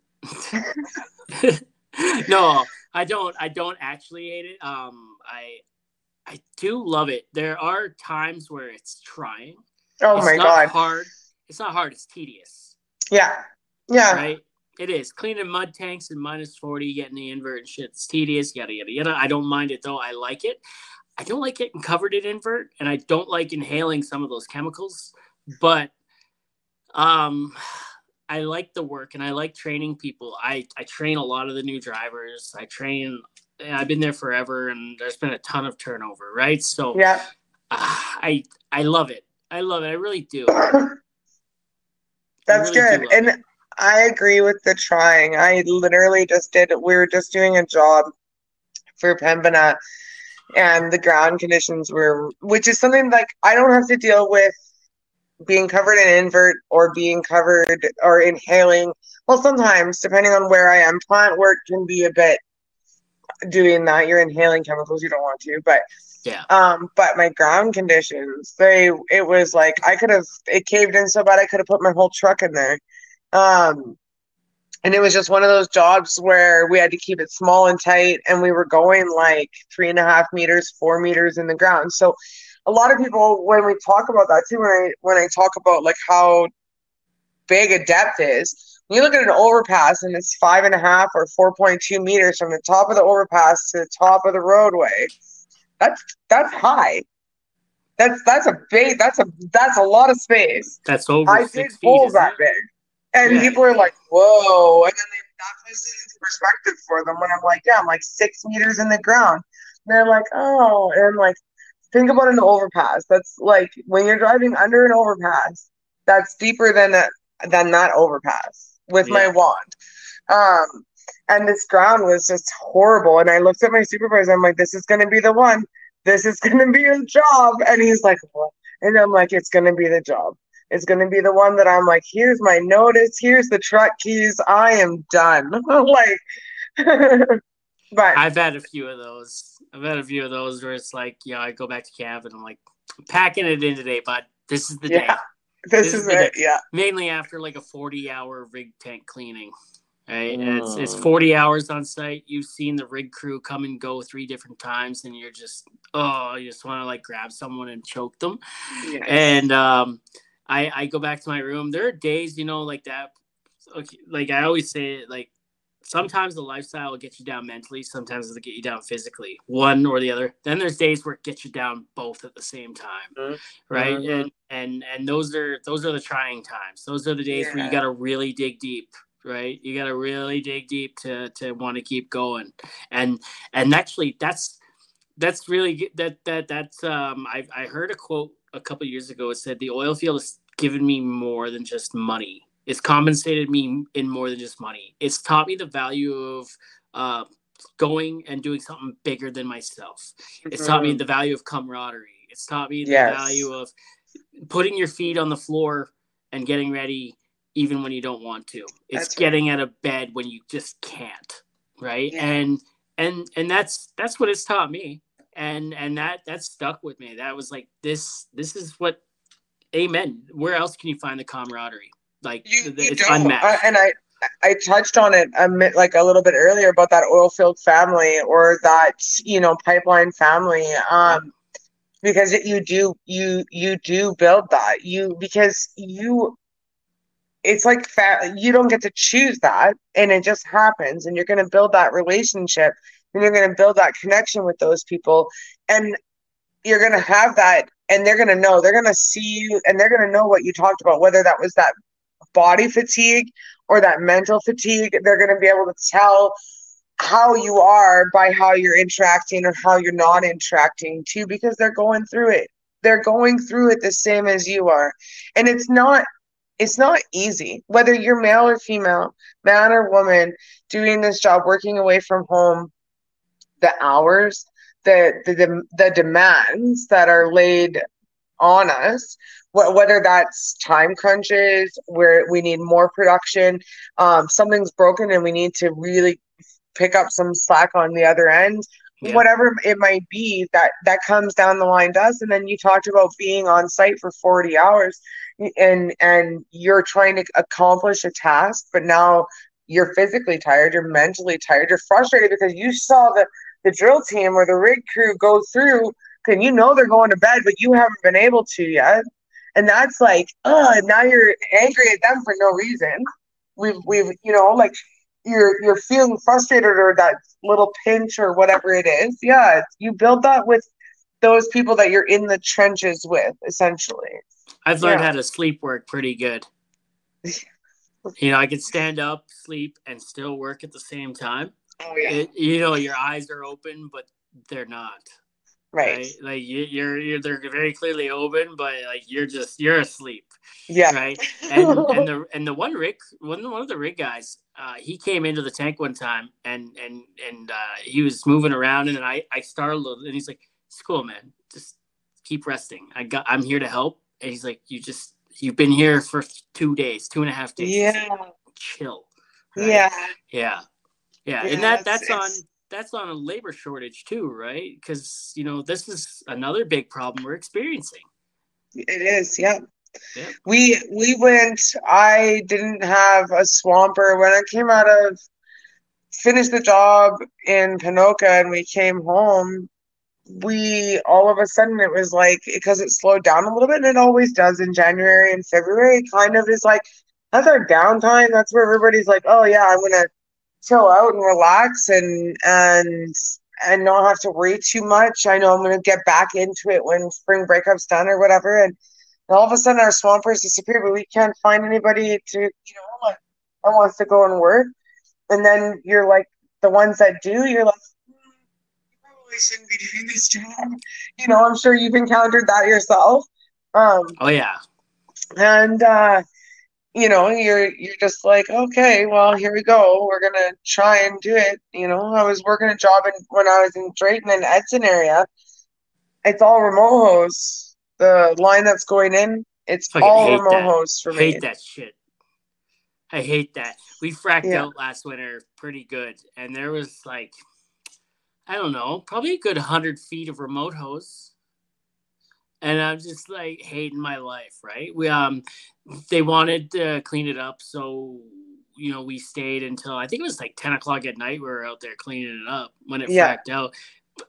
no, I don't. I don't actually hate it. Um, I, I do love it. There are times where it's trying. Oh it's my god! Hard. It's not hard. It's tedious. Yeah. Yeah. Right. It is cleaning mud tanks in minus forty, getting the invert and shit. It's tedious, yada yada yada. I don't mind it though. I like it. I don't like getting covered in invert, and I don't like inhaling some of those chemicals. But um, I like the work, and I like training people. I I train a lot of the new drivers. I train. I've been there forever, and there's been a ton of turnover, right? So yeah, uh, I I love it. I love it. I really do. That's really good. And it. I agree with the trying. I literally just did, we were just doing a job for Pembina and the ground conditions were, which is something like I don't have to deal with being covered in invert or being covered or inhaling. Well, sometimes, depending on where I am, plant work can be a bit doing that. You're inhaling chemicals you don't want to, but Yeah. Um, but my ground conditions, they it was like I could have it caved in so bad I could have put my whole truck in there. Um, and it was just one of those jobs where we had to keep it small and tight, and we were going like three and a half meters, four meters in the ground. So a lot of people when we talk about that too, when I when I talk about like how big a depth is, when you look at an overpass and it's five and a half or four point two meters from the top of the overpass to the top of the roadway, that's that's high. That's that's a big that's a that's a lot of space. That's over I six did feet. that big. And Yeah. people are like, whoa. And then they, that puts it into perspective for them when I'm like, yeah, I'm like six meters in the ground. And they're like, oh. And I'm like, think about an overpass. That's like when you're driving under an overpass, that's deeper than a, than that overpass with my wand. Um, and this ground was just horrible. And I looked at my supervisor. I'm like, this is going to be the one. This is going to be a job. And he's like, what? And I'm like, it's going to be the job. It's going to be the one that I'm like, here's my notice. Here's the truck keys. I am done. like, but I've had a few of those. I've had a few of those where it's like, yeah, I go back to camp and I'm like, I'm packing it in today, but this is the day. This, this is is the it. Yeah. Mainly after like a 40 hour rig tank cleaning. Right. And it's it's Mm. 40 hours on site. You've seen the rig crew come and go three different times, and you're just oh, you just want to like grab someone and choke them. Yes. And um I I go back to my room. There are days, you know, like that. Okay, like I always say, like sometimes the lifestyle will get you down mentally, sometimes it'll get you down physically, one or the other. Then there's days where it gets you down both at the same time, Mhm. right? Mhm. And and and those are those are the trying times. Those are the days where you got to really dig deep, right? You got to really dig deep to to want to keep going. And and actually, that's that's really that that that's um I I heard a quote a couple years ago. It said the oil field has given me more than just money. It's compensated me in more than just money. It's taught me the value of uh, going and doing something bigger than myself. It's taught me Mhm. the value of camaraderie. It's taught me the Yes. value of putting your feet on the floor and getting ready even when you don't want to. It's That's right. getting out of bed when you just can't, right? Yeah. And and and that's that's what it's taught me. And and that that stuck with me. That was like this this is what amen. Where else can you find the camaraderie? Like you, th- you it's don't. unmatched. I, and I I touched on it a bit, like a little bit earlier about that oil field family or that you know pipeline family. Um, because it, you do you you do build that you because you it's like fa- you don't get to choose that and it just happens and you're going to build that relationship and you're going to build that connection with those people and you're going to have that and they're going to know. They're going to see you and they're going to know what you talked about whether that was that body fatigue or that mental fatigue. They're going to be able to tell how you are by how you're interacting or how you're not interacting too because they're going through it. They're going through it the same as you are. And it's not it's not easy. Whether you're male or female man or woman doing this job working away from home the hours the the, the, demands that are laid on us whether that's time crunches where we need more production um, something's broken and we need to really pick up some slack on the other end Yeah. whatever it might be that that comes down the line to us and then you talked about being on site for 40 hours and and you're trying to accomplish a task but now you're physically tired you're mentally tired you're frustrated because you saw the the drill team or the rig crew go through and you know they're going to bed but you haven't been able to yet and that's like oh now you're angry at them for no reason we've we've you know like you're you're feeling frustrated or that little pinch or whatever it is yeah you build that with those people that you're in the trenches with essentially I've learned Yeah. how to sleep work pretty good. You know, I can stand up, sleep, and still work at the same time. Oh It, you know, your eyes are open, but they're not. right Like you, you're, you're, they're very clearly open, but like you're just you're asleep, yeah right? And and the and the one rig, one one of the rig guys, uh, he came into the tank one time, and and and uh, he was moving around, and then I I startled, and he's like, "It's cool, man. Just keep resting. I got, I'm here to help." And he's like, "You just." You've been here for two days, two and a half days. Like, yeah chill. right? yeah Yeah. Yeah. Yeah, and that that's on that's on a labor shortage too, right? Because you know this is another big problem we're experiencing. It is, yeah. Yeah. We we went. I didn't have a swamper when I came out of finished the job in Ponoka and we came home. We all of a sudden it was like because it slowed down a little bit and it always does in January and February. Kind of is like that's our downtime. That's where everybody's like, oh yeah, I'm gonna chill out and relax and and and not have to worry too much. I know I'm gonna get back into it when spring breakup's done or whatever. And, and all of a sudden our swampers disappear, but we can't find anybody to you know like that wants to go and work. And then you're like the ones that do, you're like. "Hmm, you Probably shouldn't be doing this job. You know, I'm sure you've encountered that yourself. Um, Oh yeah, and uh you know you're you're just like okay well here we go we're gonna try and do it you know i was working a job in when i was in drayton and edson area it's all remote hose the line that's going in it's Fucking all remote that. hose for me hate that shit. I hate that. We fracked Yeah. out last winter pretty good, and there was like, I don't know, probably a good hundred feet of remote hose. And I'm just like hating my life, right? We um, they wanted to clean it up, so you know we stayed until I think it was like ten o'clock at night. We were out there cleaning it up when it Yeah. fracked out,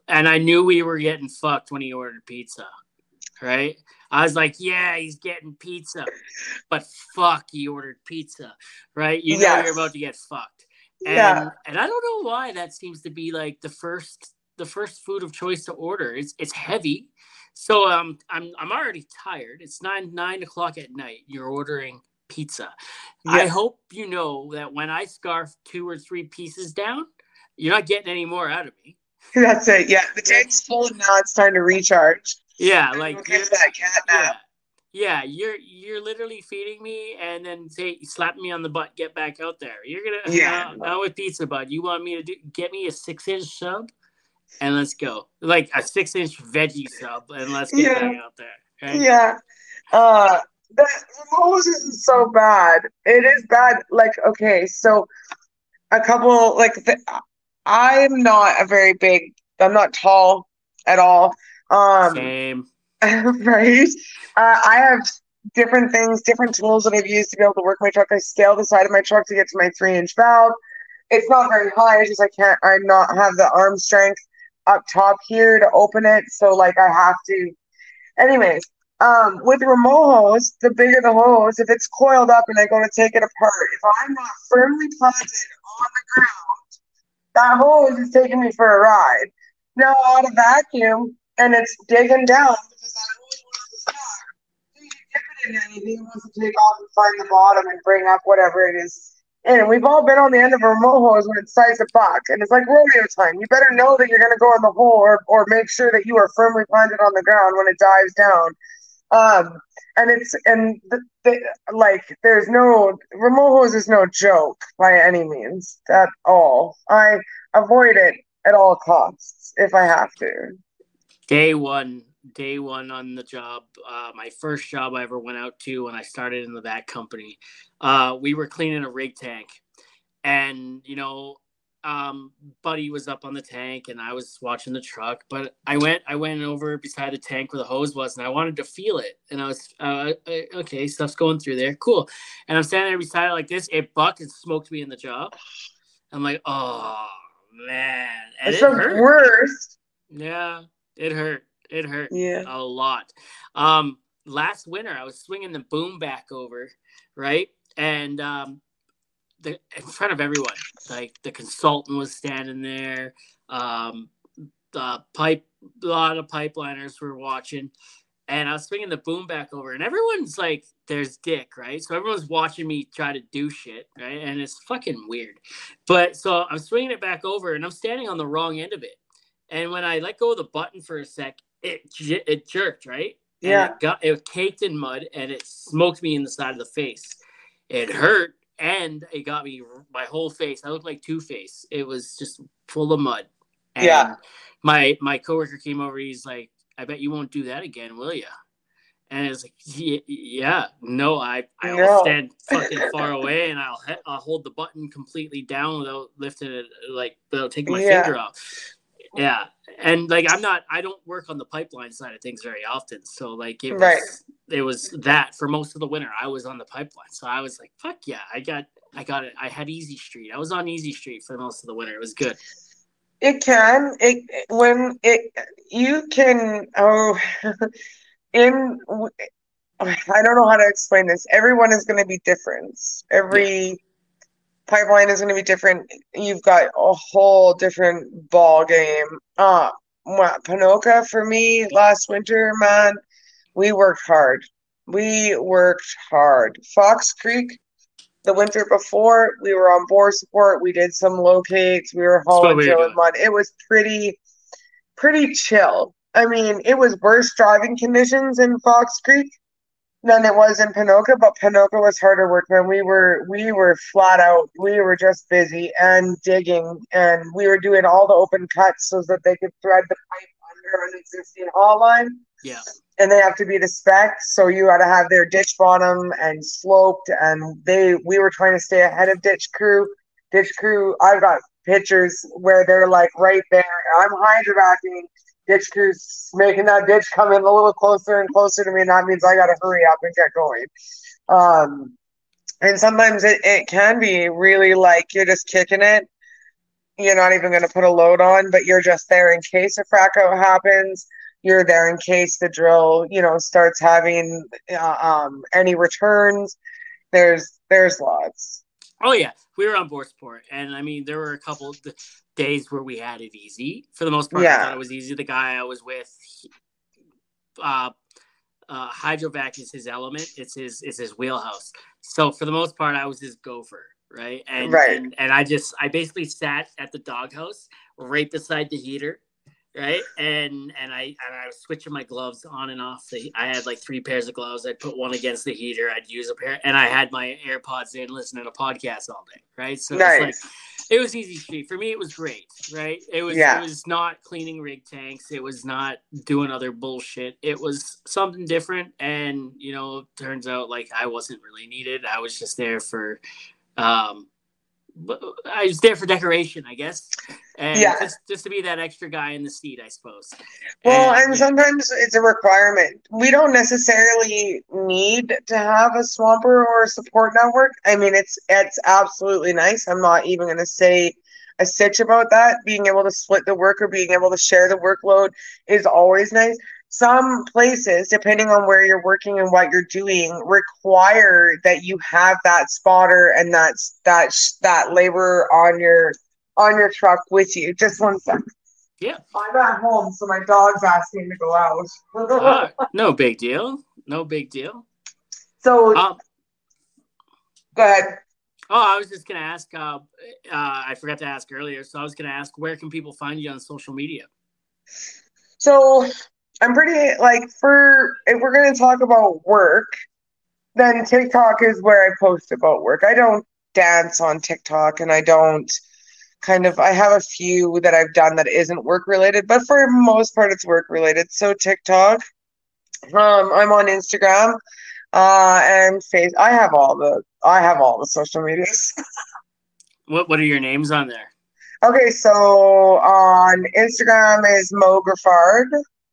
and I knew we were getting fucked when he ordered pizza, right? I was like, yeah, he's getting pizza, but fuck, he ordered pizza, right? You know Yes. you're about to get fucked, and yeah and I don't know why that seems to be like the first the first food of choice to order. It's it's heavy, so um I'm I'm already tired. It's nine nine o'clock at night. You're ordering pizza. I hope you know that when I scarf two or three pieces down, you're not getting any more out of me. that's it yeah the tank's full and now it's time to recharge Yeah, Go like give that cat yeah, nap. yeah, you're you're literally feeding me and then say slap me on the butt, get back out there. You're gonna Yeah. uh, not with pizza, bud. You want me to do get me a six inch sub and let's go. Like a six inch veggie sub and let's get Yeah. back out there. right? Yeah. Uh the hose isn't so bad. It is bad. Like, okay, so a couple like the, I'm not a very big I'm not tall at all. Um Same. right? Uh, I have different things, different tools that I've used to be able to work my truck. I scale the side of my truck to get to my three inch valve. It's not very high, it's just I can't I not have the arm strength up top here to open it. So like I have to anyways. Um, with remote hose, the bigger the hose, if it's coiled up and I go to take it apart, if I'm not firmly planted on the ground, that hose is taking me for a ride. Now add a vacuum and it's digging down because that hose wants to start. So you dip it in anything, it wants to take off and find the bottom and bring up whatever it is. And we've all been on the end of a remote hose when it starts to buck, and it's like rodeo time. You better know that you're going to go in the hole, or, or make sure that you are firmly planted on the ground when it dives down. Um, and it's and the, the, like there's no remote hose is no joke by any means at all. I avoid it at all costs if I have to. Day one, day one on the job. Uh, my first job I ever went out to when I started in the vac company. Uh, we were cleaning a rig tank, and you know, um, Buddy was up on the tank, and I was watching the truck. But I went, I went over beside the tank where the hose was, and I wanted to feel it. And I was, uh, uh, okay, stuff's going through there, cool. And I'm standing there beside it like this. It bucked and smoked me in the job. I'm like, oh man, and It's it the hurt. worst. Yeah, it hurt. It hurt Yeah. a lot. Um, last winter, I was swinging the boom back over, right, and um, the in front of everyone, like the consultant was standing there. Um, the pipe, a lot of pipeliners were watching, and I was swinging the boom back over, and everyone's like, "There's Dick," right? So everyone's watching me try to do shit, right? And it's fucking weird. But so I'm swinging it back over, and I'm standing on the wrong end of it. And when I let go of the button for a sec, it it jerked, right? And Yeah. It got it caked in mud and it smoked me in the side of the face. It hurt and it got me my whole face. I looked like Two Face. It was just full of mud. And Yeah. My my coworker came over. He's like, "I bet you won't do that again, will you?" And it's like, yeah, no, I I'll No. stand fucking far away and I'll I'll hold the button completely down without lifting it, like without taking my Yeah. finger off. Yeah, and like I'm not, I don't work on the pipeline side of things very often, so like it was, Right. it was that for most of the winter I was on the pipeline, so I was like, fuck yeah, I got, I got it, I had Easy Street, I was on Easy Street for most of the winter, it was good. It can. It when it you can oh in I don't know how to explain this. Everyone is going to be different. Every pipeline is going to be different. You've got a whole different ball game. Uh, Ponoka for me last winter, man, we worked hard. We worked hard. Fox Creek, the winter before, we were on board support. We did some locates. We were hauling we were and mud. It was pretty, pretty chill. I mean, it was worse driving conditions in Fox Creek than it was in Ponoka, but Ponoka was harder work, man. We were we were flat out. We were just busy and digging, and we were doing all the open cuts so that they could thread the pipe under an existing haul line Yeah, and they have to be to spec. So you got to have their ditch bottom and sloped. And they, we were trying to stay ahead of ditch crew. Ditch crew, I've got pictures where they're like right there. I'm hydrovacing. Ditch crew's making that ditch come in a little closer and closer to me, and that means I got to hurry up and get going. Um, and sometimes it, it can be really like you're just kicking it. You're not even going to put a load on, but you're just there in case a frack out happens you're there in case the drill you know starts having uh, um any returns there's there's lots Oh yeah, we were on board support, and I mean there were a couple days where we had it easy. For the most part, I Yeah. thought it was easy. The guy I was with, he- uh, uh, hydrovac is his element. It's his it's his wheelhouse. So for the most part, I was his gopher, right? And Right. and, and I just I basically sat at the doghouse right beside the heater. Right and and I and I was switching my gloves on and off. The, I had like three pairs of gloves. I'd put one against the heater. I'd use a pair, and I had my AirPods in, listening to podcasts all day. Right, so it's like it was easy street for me. It was great, right? It was Yeah. it was not cleaning rig tanks. It was not doing other bullshit. It was something different, and you know, turns out like I wasn't really needed. I was just there for, um, I was there for decoration, I guess, and Yeah. just just to be that extra guy in the seat, I suppose. well and yeah. sometimes it's a requirement we don't necessarily need to have a swamper or a support network i mean it's it's absolutely nice i'm not even going to say a stitch about that being able to split the work or being able to share the workload is always nice some places depending on where you're working and what you're doing require that you have that spotter and that's that sh- that labor on your on your truck with you just one sec Yeah. i'm at home so my dog's asking to go out Ah, no big deal. No big deal. so Um, go ahead Oh, I was just gonna ask. Uh, uh, I forgot to ask earlier, so I was gonna ask where can people find you on social media? So I'm pretty like for if we're gonna talk about work, then TikTok is where I post about work. I don't dance on TikTok and I don't kind of I have a few that I've done that isn't work related, but for most part it's work related. So TikTok. Um I'm on Instagram. Uh and face I have all the I have all the social medias. What What are your names on there? Okay, so on Instagram is Mo Griffard.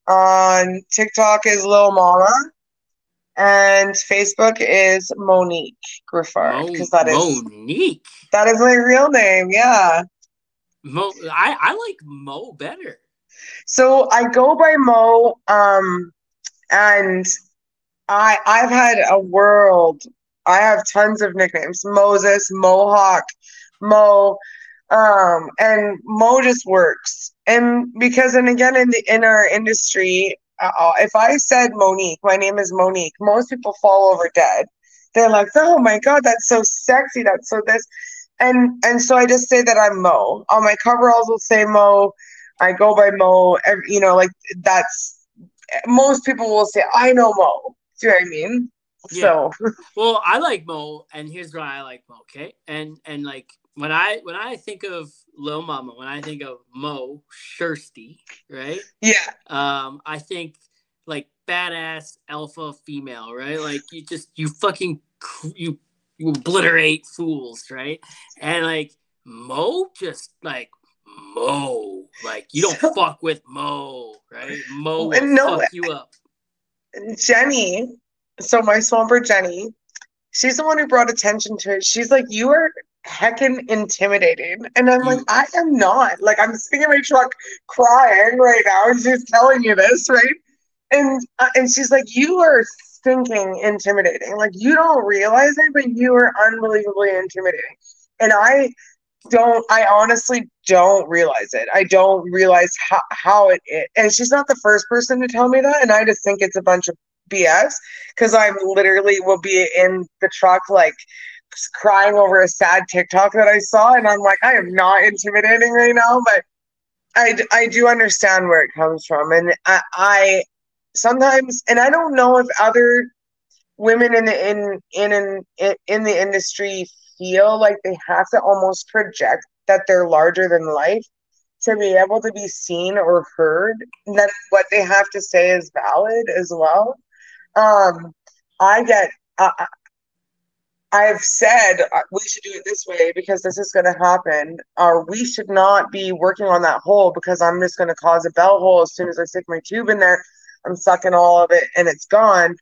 On TikTok is Lil Mama. And Facebook is Monique Griffard. Because that is Monique. that is my real name, yeah. Mo. I I like Mo better. So I go by Mo, um, and I I've had a world. I have tons of nicknames: Moses, Mohawk, Mo, um, and Mo just works. And because, and again, in the in our industry, uh, if I said Monique, my name is Monique, most people fall over dead. They're like, "Oh my God, that's so sexy! That's so this," and and so I just say that I'm Mo. On my coveralls will say Mo. I go by Mo. You know, like that's most people will say, I know Mo. Do you know what I mean? So Well, I like Mo, and here's why I like Mo. Okay, and and like when I when I think of Lil Mama, when I think of Mo Shirsty, right? yeah, Um, I think like badass alpha female, right? Like you just you fucking you you obliterate fools, right? And like Mo just like Mo, like you don't so, fuck with Mo, right? Mo will no, fuck you up. Jenny, so my swamper Jenny, she's the one who brought attention to it. She's like, you are heckin' intimidating. And I'm like, I am not. Like, I'm sitting in my truck crying right now, and she's telling you this, right? And uh, and she's like, you are stinking intimidating. Like, you don't realize it, but you are unbelievably intimidating. And I don't, I honestly don't realize it. I don't realize how, how it is. And she's not the first person to tell me that. And I just think it's a bunch of BS because I literally will be in the truck, like, crying over a sad TikTok that I saw, and I'm like, I am not intimidating right now, but I, I do understand where it comes from, and I, I sometimes, and I don't know if other women in the in in in in the industry feel like they have to almost project that they're larger than life to be able to be seen or heard that what they have to say is valid as well um i get uh, I've said uh, we should do it this way because this is going to happen, or we should not be working on that hole because I'm just going to cause a bell hole as soon as I stick my tube in there. I'm sucking all of it and it's gone.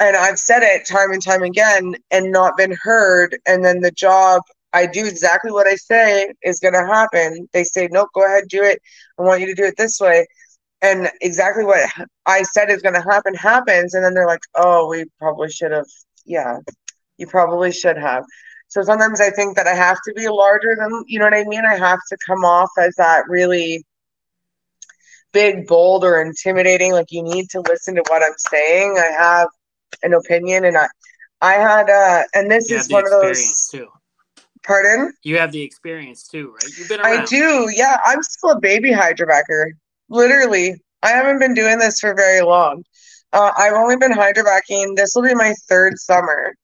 And I've said it time and time again and not been heard. And then the job, I do exactly what I say is going to happen. They say, nope, go ahead, do it. I want you to do it this way. And exactly what I said is going to happen happens. And then they're like, oh, we probably should have, yeah, you probably should have. So sometimes I think that I have to be larger than, you know what I mean? I have to come off as that really big, bold, or intimidating. Like you need to listen to what I'm saying. I have an opinion, and I, I had, uh, and this you is one of those. Too. Pardon? You have the experience too, right? You've been around. I do. Yeah, I'm still a baby hydrovacker. Literally, I haven't been doing this for very long. Uh, I've only been hydrovacking. This will be my third summer.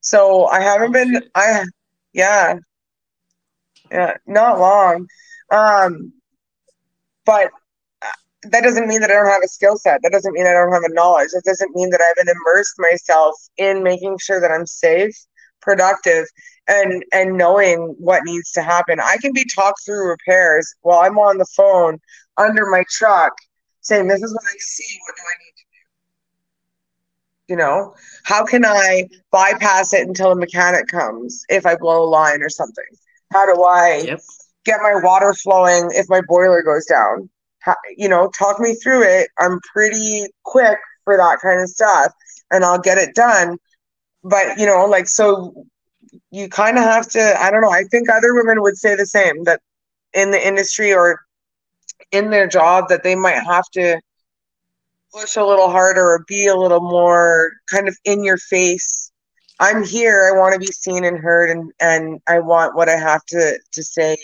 So I haven't been I yeah. Yeah, not long. Um but uh, that doesn't mean that I don't have a skill set. That doesn't mean I don't have a knowledge. That doesn't mean that I haven't immersed myself in making sure that I'm safe, productive, and and knowing what needs to happen. I can be talked through repairs while I'm on the phone under my truck saying, This is what I see, what do I need to do? you know, how can I bypass it until a mechanic comes if I blow a line or something? How do I yep. get my water flowing if my boiler goes down? How, you know, talk me through it. I'm pretty quick for that kind of stuff and I'll get it done. But, you know, like, so you kind of have to, I don't know, I think other women would say the same that in the industry or in their job that they might have to push a little harder or be a little more kind of in your face. I'm here. I want to be seen and heard, and and I want what I have to to say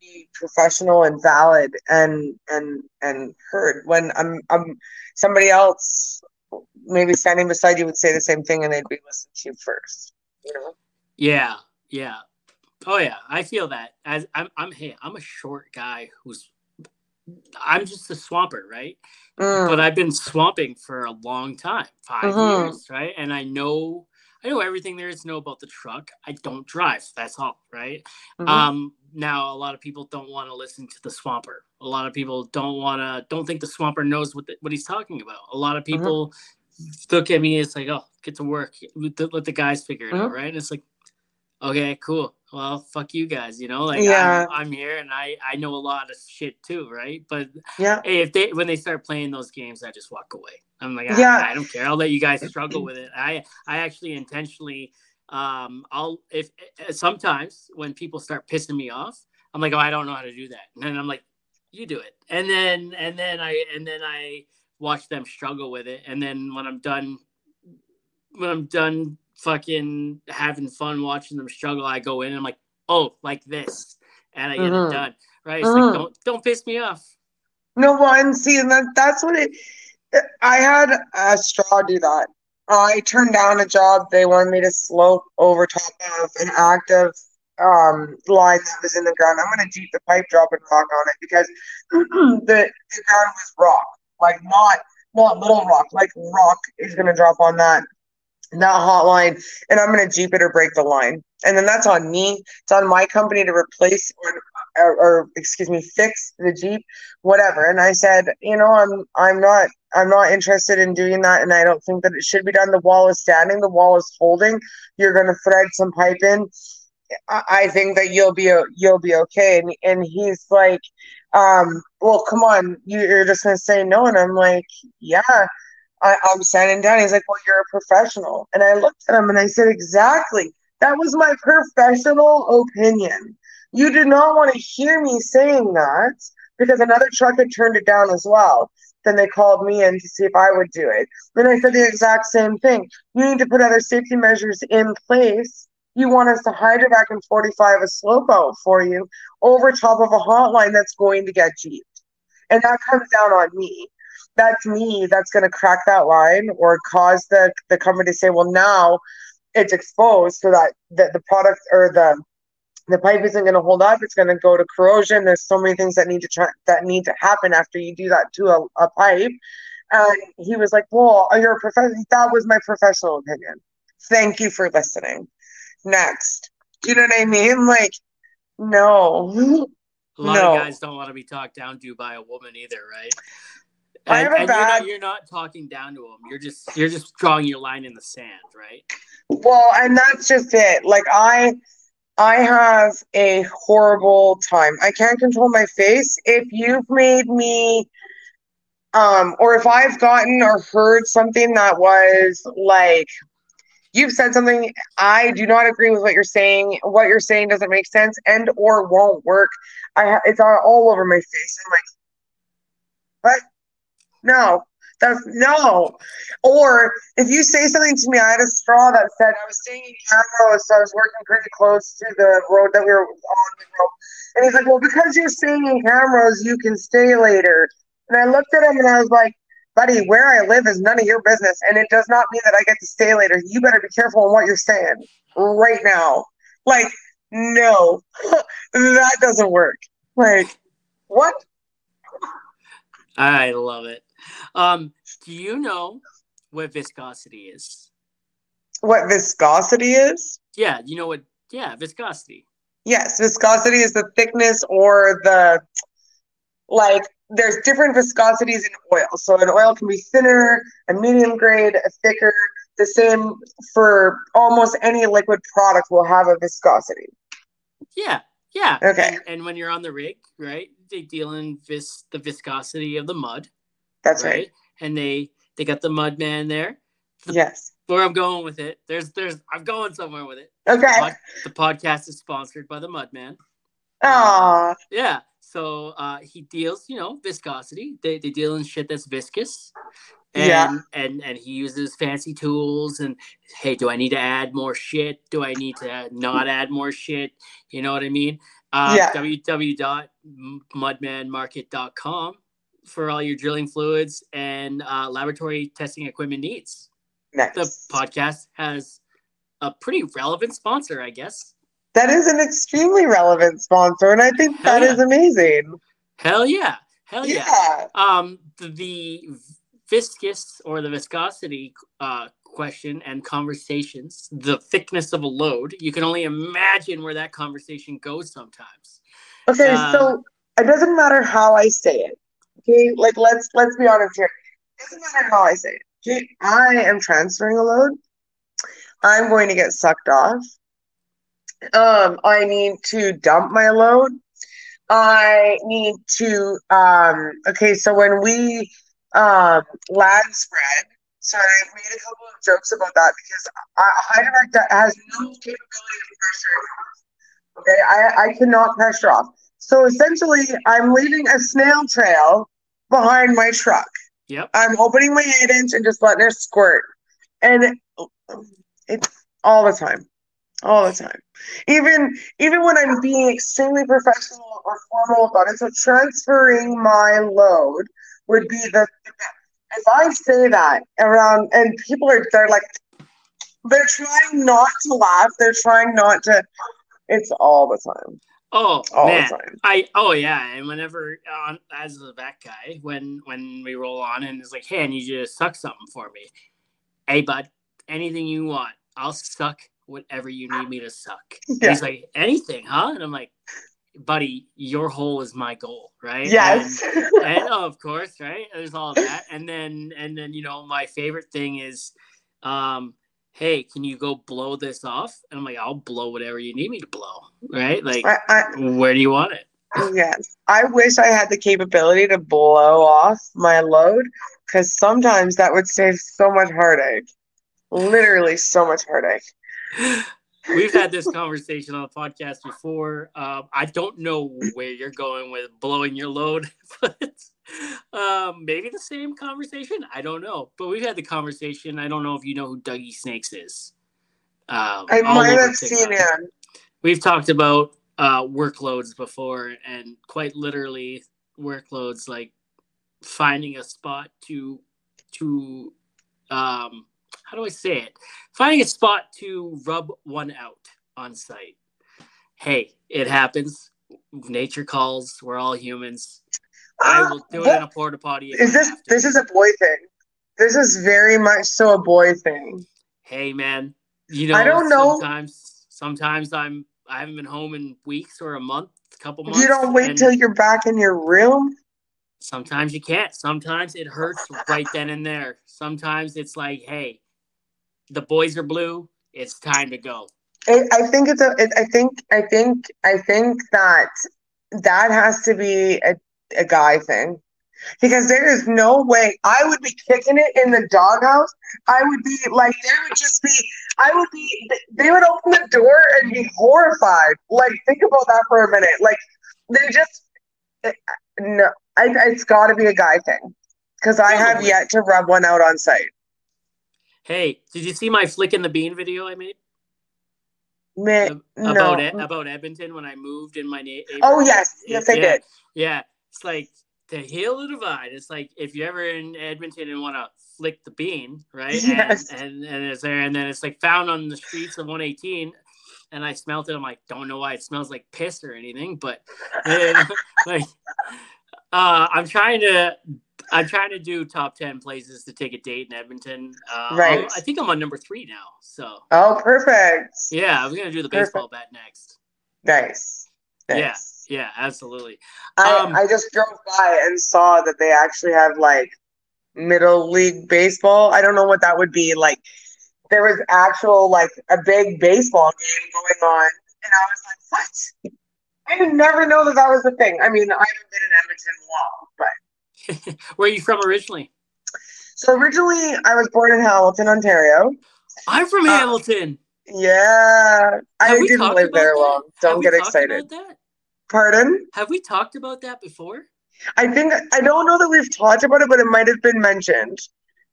be professional and valid and and and heard. When I'm I'm somebody else maybe standing beside you would say the same thing, and they'd be listening to you first. You know? Yeah, yeah. Oh yeah, I feel that. As I'm, I'm hey, I'm a short guy who's I'm just a swamper, right? Mm. But I've been swamping for a long time, 5 mm-hmm. years, right? And I know I know everything there is to know about the truck. I don't drive. That's all, right? mm-hmm. Um, now a lot of people don't want to listen to the swamper. A lot of people don't want to don't think the swamper knows what the, what he's talking about. A lot of mm-hmm. people mm-hmm. look at me it's like, "Oh, get to work. Let the, let the guys figure it out," mm-hmm. right? And it's like, "Okay, cool well, fuck you guys, you know, like yeah. I'm, I'm, here and I, I know a lot of shit too, right? But yeah, if they when they start playing those games, I just walk away. I'm like, yeah, I, I don't care. I'll let you guys struggle with it. I I actually intentionally, um, I'll if eh, sometimes when people start pissing me off, I'm like, oh, I don't know how to do that, and then I'm like, you do it, and then and then I and then I watch them struggle with it, and then when I'm done, when I'm done fucking having fun watching them struggle. I go in and I'm like, oh, like this, and I get mm-hmm. it done. Right? It's mm-hmm. like don't don't piss me off. No, well, and see, and that, that's what it. I had a straw do that. I turned down a job. They wanted me to slope over top of an active um, line that was in the ground. I'm going to jeep the pipe drop and rock on it because the, the ground was rock, like not not Little Rock, like Rock is going to drop on that that hotline and I'm going to Jeep it or break the line. And then that's on me. It's on my company to replace or, or, or, excuse me, fix the Jeep, whatever. And I said, you know, I'm I'm not I'm not interested in doing that, and I don't think that it should be done. The wall is standing, the wall is holding. You're going to thread some pipe in. I, I think that you'll be you'll be okay. And and he's like, um, well, come on, you're just going to say no, and I'm like, yeah. I, I'm standing down. He's like, Well, you're a professional. And I looked at him and I said, Exactly. That was my professional opinion. You did not want to hear me saying that because another truck had turned it down as well. Then they called me in to see if I would do it. Then I said the exact same thing. You need to put other safety measures in place. You want us to hydrovac and 45 a slope out for you over top of a hotline that's going to get jeeped. And that comes down on me that's me that's going to crack that line or cause the the company to say well now it's exposed so that the, the product or the the pipe isn't going to hold up. It's going to go to corrosion. There's so many things that need to try that need to happen after you do that to a, a pipe. And he was like well you're a professional. That was my professional opinion. Thank you for listening. Next. You know what i mean? Like no. A lot no. of guys don't want to be talked down to by a woman either right and, I have a bad. You're not, you're not, talking down to them. You're just you're just drawing your line in the sand, right? Well, and that's just it. Like I, I have a horrible time. I can't control my face. If you've made me, um, or if I've gotten or heard something that was like you've said something i do not agree with what you're saying what you're saying doesn't make sense and or won't work i it's all over my face i'm like what no, that's no. Or if you say something to me, I had a straw that said I was staying in Camrose, so I was working pretty close to the road that we were on the road. And he's like, Well, because you're staying in Camrose, you can stay later. And I looked at him and I was like, Buddy, where I live is none of your business, and it does not mean that I get to stay later. You better be careful on what you're saying right now. Like, no, that doesn't work. Like, what? I love it. Um, do you know what viscosity is? What viscosity is? Yeah, you know what? Yeah, viscosity. Yes, viscosity is the thickness or the like. There's different viscosities in oil. So an oil can be thinner, a medium grade, a thicker. The same for almost any liquid product will have a viscosity. Yeah, yeah. Okay. And, and, when you're on the rig, right, they deal in vis the viscosity of the mud. That's right. right. And they they got the mud man there. The, yes. Where I'm going with it. There's there's I'm going somewhere with it. Okay. The, pod, the podcast is sponsored by the Mudman. Ah. Uh, yeah. So uh, he deals, you know, viscosity. They they deal in shit that's viscous. And, yeah. and and he uses fancy tools and hey do i need to add more shit do i need to not add more shit you know what i mean uh, yeah. www.mudmanmarket.com for all your drilling fluids and uh, laboratory testing equipment needs. Nice. The podcast has a pretty relevant sponsor, I guess. That is an extremely relevant sponsor, and I think Hell that yeah. is amazing. Hell yeah. Hell yeah. yeah. Um, the, the viscous or the viscosity uh, question and conversations, the thickness of a load, you can only imagine where that conversation goes sometimes. Okay, um, so it doesn't matter how I say it. Okay, like let's let's be honest here. It doesn't matter how I say it. Okay, I am transferring a load. I'm going to get sucked off. Um, I need to dump my load. I need to um okay, so when we um land spread, so I've made a couple of jokes about that because a hydrovac that has no capability of pressure. Okay, I, I cannot pressure off. So essentially, I'm leaving a snail trail behind my truck. Yep. I'm opening my eight inch and just letting it squirt. And it's all the time. All the time. Even even when I'm being extremely professional or formal about it. So transferring my load would be the if I say that around and people are they're like they're trying not to laugh, they're trying not to it's all the time Oh all man, the time. I oh yeah, and whenever on as the vac guy, when when we roll on and it's like, hey, I need you to suck something for me. Hey bud, anything you want, I'll suck whatever you need me to suck. Yeah. He's like, anything, huh? And I'm like, buddy, your hole is my goal, right? Yes. And, and oh, of course, right? There's all of that, and then and then you know my favorite thing is, um, hey, can you go blow this off? And I'm like, I'll blow whatever you need me to blow, right? Like, I, I, where do you want it? yes. I wish I had the capability to blow off my load because sometimes that would save so much heartache. Literally so much heartache. We've had this conversation on the podcast before. Um, I don't know where you're going with blowing your load, but um, maybe the same conversation. I don't know, but we've had the conversation. I don't know if you know who Dougie Snakes is. Um, I might have seen him. We've talked about uh, workloads before, and quite literally workloads like finding a spot to to um, how do I say it? Finding a spot to rub one out on site. Hey, it happens. Nature calls. We're all humans. I will do it in a porta potty. Ah, Is this this is a boy thing? This is very much so a boy thing. Hey, man. You know, I don't know. Sometimes, sometimes I'm. I haven't been home in weeks or a month, a couple months. You don't wait till you're back in your room. Sometimes you can't. Sometimes it hurts right then and there. Sometimes it's like, hey, the boys are blue. It's time to go. I, I think it's a. It, I think. I think. I think that that has to be a, a guy thing, because there is no way I would be kicking it in the doghouse. I would be like, there would just be. I would be. They would open the door and be horrified. Like, think about that for a minute. Like, they just. It, no, I, it's got to be a guy thing, because I have yet to rub one out on site. Hey, did you see my flick in the bean video I made Ab- no. about Ed- about Edmonton when I moved in my neighborhood? Oh yes, yes I yeah, did. Yeah, it's like to heal the divide. It's like if you're ever in Edmonton and want to flick the bean, right? Yes. And, and and it's there, and then it's like found on the streets of 118. And I smelled it. I'm like, don't know why it smells like piss or anything, but then, like, uh, I'm trying to, I'm trying to do top ten places to take a date in Edmonton. Uh, Right. I'll- I think I'm on number three now. So Oh, perfect. yeah, I was gonna do the Perfect. baseball bat next. Nice. Yeah. Nice. Yeah, absolutely. I, Um, I just drove by and saw that they actually have like middle league baseball. I don't know what that would be. Like there was actual like a big baseball game going on, and I was like, "What?" I did never know that that was a thing. I mean, I haven't been in Edmonton long, but Where are you from originally? so originally I was born in Hamilton, Ontario. I'm from Uh, Hamilton. Yeah, I Have we didn't live there that? long. Don't get excited. About that? Pardon? Have we talked about that before? I think I don't know that we've talked about it, but it might have been mentioned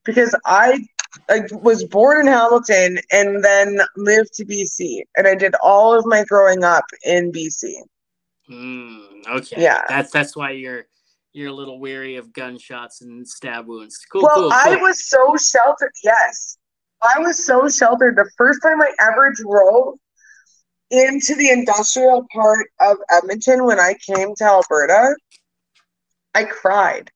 because I, I was born in Hamilton and then moved to BC, and I did all of my growing up in BC. Hmm. okay. Yeah. That's that's why you're you're a little weary of gunshots and stab wounds. Cool. well, cool. I was so sheltered. Yes, I was so sheltered. The first time I ever drove into the industrial part of Edmonton when I came to Alberta, I cried.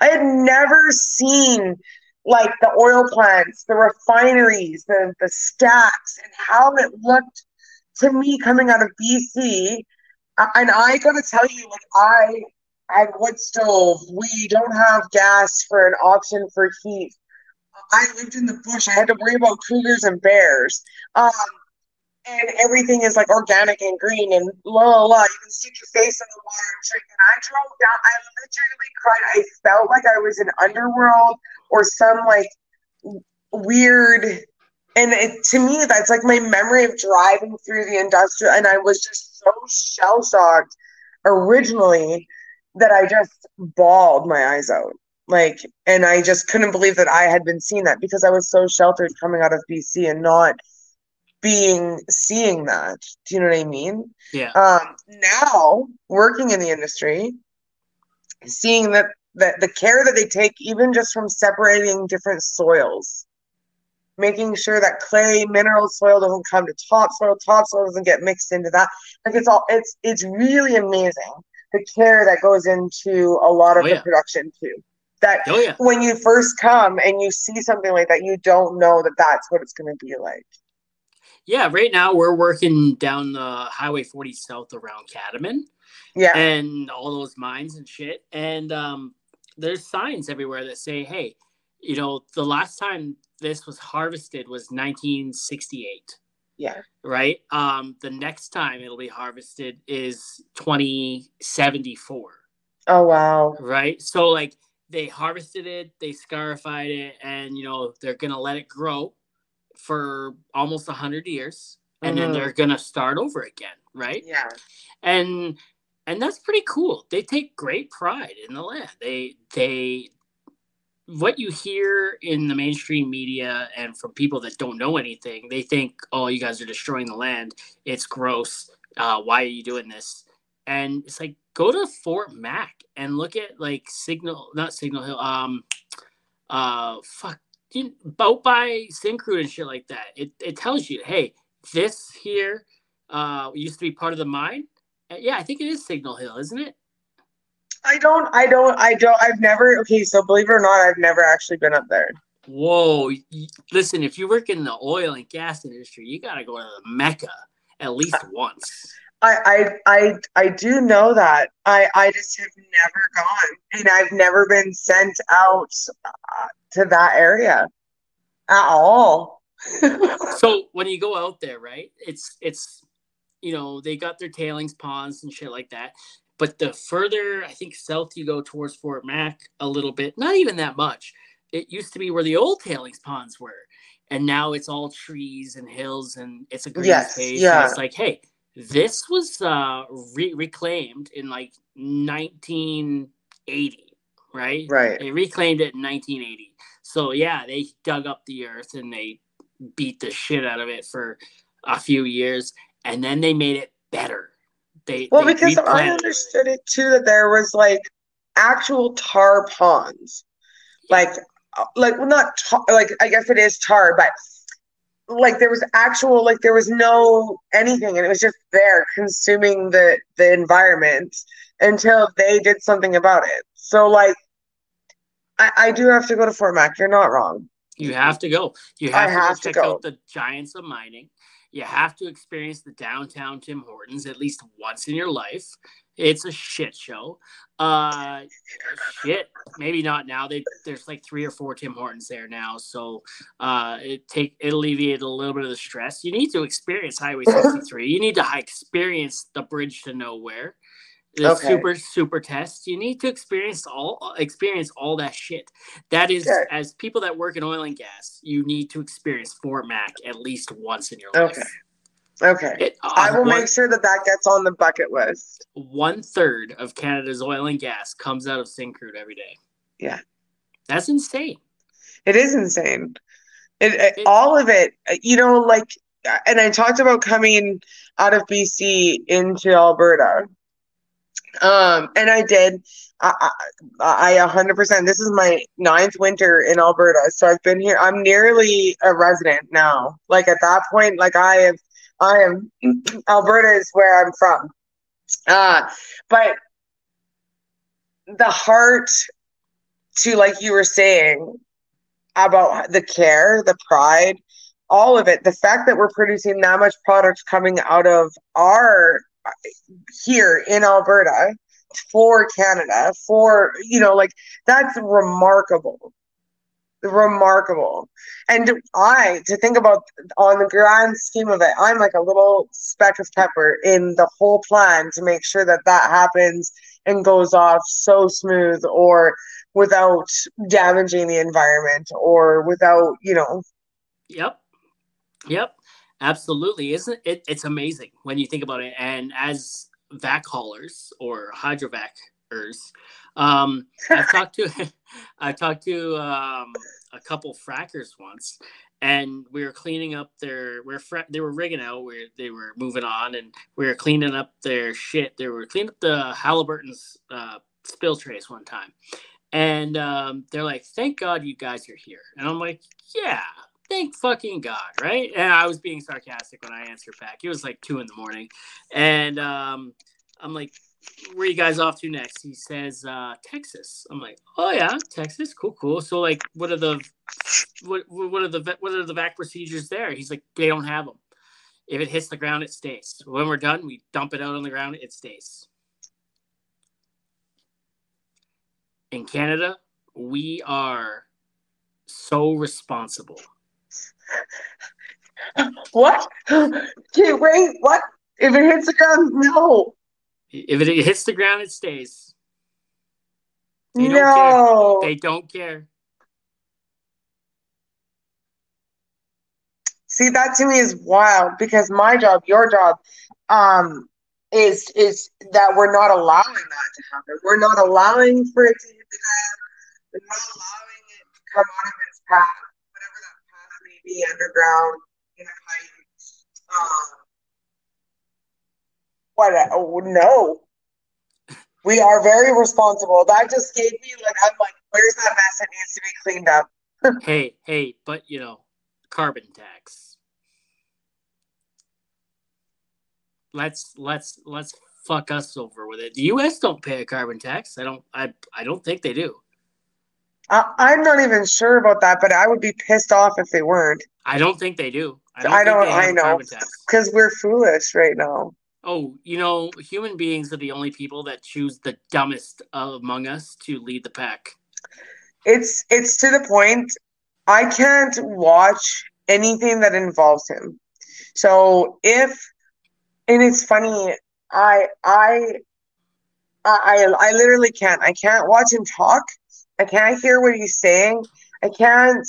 I had never seen like the oil plants, the refineries, the, the stacks, and how it looked to me coming out of BC. And I gotta tell you, like I had wood stove. We don't have gas for an option for heat. I lived in the bush. I had to worry about cougars and bears. Um, and everything is like organic and green and la la la. You can stick your face in the water and drink. And I drove down. I literally cried. I felt like I was in Underworld or some like weird. And it, to me, that's like my memory of driving through the industrial. And I was just so shell shocked originally that I just bawled my eyes out. Like, and I just couldn't believe that I had been seeing that because I was so sheltered coming out of BC and not being seeing that. Do you know what I mean? yeah. Um, now working in the industry, seeing that that the care that they take, even just from separating different soils, making sure that clay, mineral soil doesn't come to topsoil, topsoil doesn't get mixed into that. Like it's all it's it's really amazing the care that goes into a lot of Oh, the yeah. production too. That Oh yeah. when you first come and you see something like that, you don't know that that's what it's going to be like. Yeah, right now we're working down the Highway 40 south around Catamount Yeah, and all those mines and shit. And um, there's signs everywhere that say, hey, you know, the last time this was harvested was 1968, yeah, right? Um, the next time it'll be harvested is 2074, oh wow, right? So, like, they harvested it, they scarified it, and, you know, they're going to let it grow for almost 100 years. And then Mhm. they're gonna start over again, right? yeah, and and that's pretty cool. They take great pride in the land. They they what you hear in the mainstream media and from people that don't know anything, they think, "Oh, you guys are destroying the land. It's gross. Uh, why are you doing this?" And it's like go to Fort Mac and look at like Signal, not Signal Hill. Um, uh, fuck, you, boat by Syncrude and shit like that. It it tells you, hey, this here uh used to be part of the mine. Uh, yeah, I think it is Signal Hill, isn't it? I don't, I don't, I don't, I've never. Okay, so believe it or not, I've never actually been up there. Whoa! Listen, if you work in the oil and gas industry, you gotta go to the Mecca at least once. I, I, I, I do know that. I, I just have never gone, and I've never been sent out uh, to that area at all. So when you go out there, right? It's it's you know they got their tailings ponds and shit like that. But the further I think south you go towards Fort Mac a little bit, not even that much. It used to be where the old tailings ponds were, and now it's all trees and hills and it's a green Yes, space. yeah. It's like, hey, this was uh, re- reclaimed in like 1980, right? right. They reclaimed it in 1980. So yeah, they dug up the earth and they beat the shit out of it for a few years, and then they made it better. They Well, they because I replanted understood it too that there was like actual tar ponds, like, uh, like well, not tar, like I guess it is tar, but like there was actual like there was no anything, and it was just there consuming the the environment until they did something about it. So like, I I do have to go to Fort Mac. You're not wrong. You have to go. You I have to, have go to check go. out the giants of mining. You have to experience the downtown Tim Hortons at least once in your life. It's a shit show. Uh, shit. Maybe not now. They, there's like three or four Tim Hortons there now, so uh, it take it alleviated a little bit of the stress. You need to experience Highway 63. you need to experience the bridge to nowhere. The Okay. super super test. You need to experience all experience all that shit. That is, Okay. as people that work in oil and gas, you need to experience Fort Mac at least once in your Okay. life. Okay. It, uh, I will one, make sure that that gets on the bucket list. one third of Canada's oil and gas comes out of Syncrude every day. Yeah. That's insane. It is insane. It, it, It- all of it, you know, like, and I talked about coming out of BC into Alberta. Um, and I did. I, I, I 100%. This is my ninth winter in Alberta, so I've been here. I'm nearly a resident now. Like at that point, like I have, I am. Alberta is where I'm from. Uh, but the heart to, like you were saying, about the care, the pride, all of it. The fact that we're producing that much product coming out of our here in Alberta for Canada, for you know, like that's remarkable. Remarkable. And I to think about on the grand scheme of it, I'm like a little speck of pepper in the whole plan to make sure that that happens and goes off so smooth or without damaging the environment or without, you know, Yep. Yep. Absolutely. Isn't it? It's amazing when you think about it. And as vac haulers or hydrovacers, um, I've talked to I talked to um, a couple frackers once, and we were cleaning up their we're fra- they were rigging out where they were moving on, and we were cleaning up their shit. They were cleaning up the Halliburton's uh, spill trays one time, and um, they're like, "Thank God you guys are here," and I'm like, "Yeah." Thank fucking God, right? And I was being sarcastic when I answered back. It was like two in the morning. And um, I'm like, where you guys off to next? He says, uh, Texas. I'm like, oh yeah, Texas, cool, cool. So like, what are the, what, what are the, what are the vac procedures there? He's like, they don't have them. If it hits the ground, it stays. When we're done, we dump it out on the ground, it stays. In Canada, we are so responsible. What? Okay, wait, what? If it hits the ground, no. If it hits the ground, it stays. They don't no. They don't care. See, that to me is wild because my job, your job, um, is is that we're not allowing that to happen. We're not allowing for it to hit the ground. We're not allowing it to come out of its path, whatever that path may be, underground, in a. Um, what? Oh, no. We are very responsible. That just gave me like I'm like, where's that mess that needs to be cleaned up? hey, hey, but you know, carbon tax. Let's let's let's fuck us over with it. The U.S. don't pay a carbon tax. I don't. I I don't think they do. I, I'm not even sure about that, but I would be pissed off if they weren't. I don't think they do. I don't. they have I know because we're foolish right now. Oh, you know, human beings are the only people that choose the dumbest among us to lead the pack. It's it's to the point. I can't watch anything that involves him. So if and it's funny, I I I I literally can't. I can't watch him talk. I can't hear what he's saying. I can't.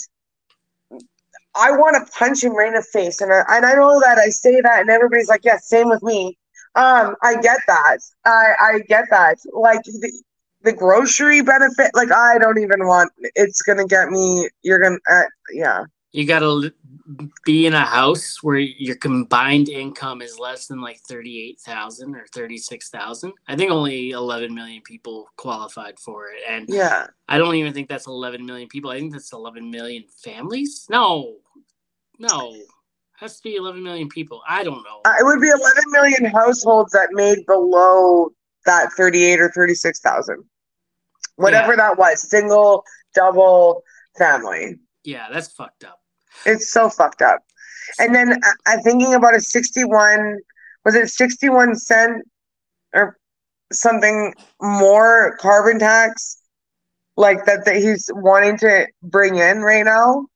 I want to punch him right in the face, and I, and I know that I say that, and everybody's like, "Yeah, same with me." Um, I get that. I I get that. Like the, the grocery benefit, like I don't even want. It's gonna get me. You're gonna, uh, yeah. You got to be in a house where your combined income is less than like 38,000 or 36,000. I think only 11 million people qualified for it. And Yeah. I don't even think that's 11 million people. I think that's 11 million families. No, no, has to be 11 million people. I don't know. Uh, it would be 11 million households that made below that 38 or 36,000. Whatever that was, single, double, family. Yeah, that's fucked up. It's so fucked up. And then I- uh, I'm thinking about a 61, was it 61 cent or something more carbon tax like that, that he's wanting to bring in right now?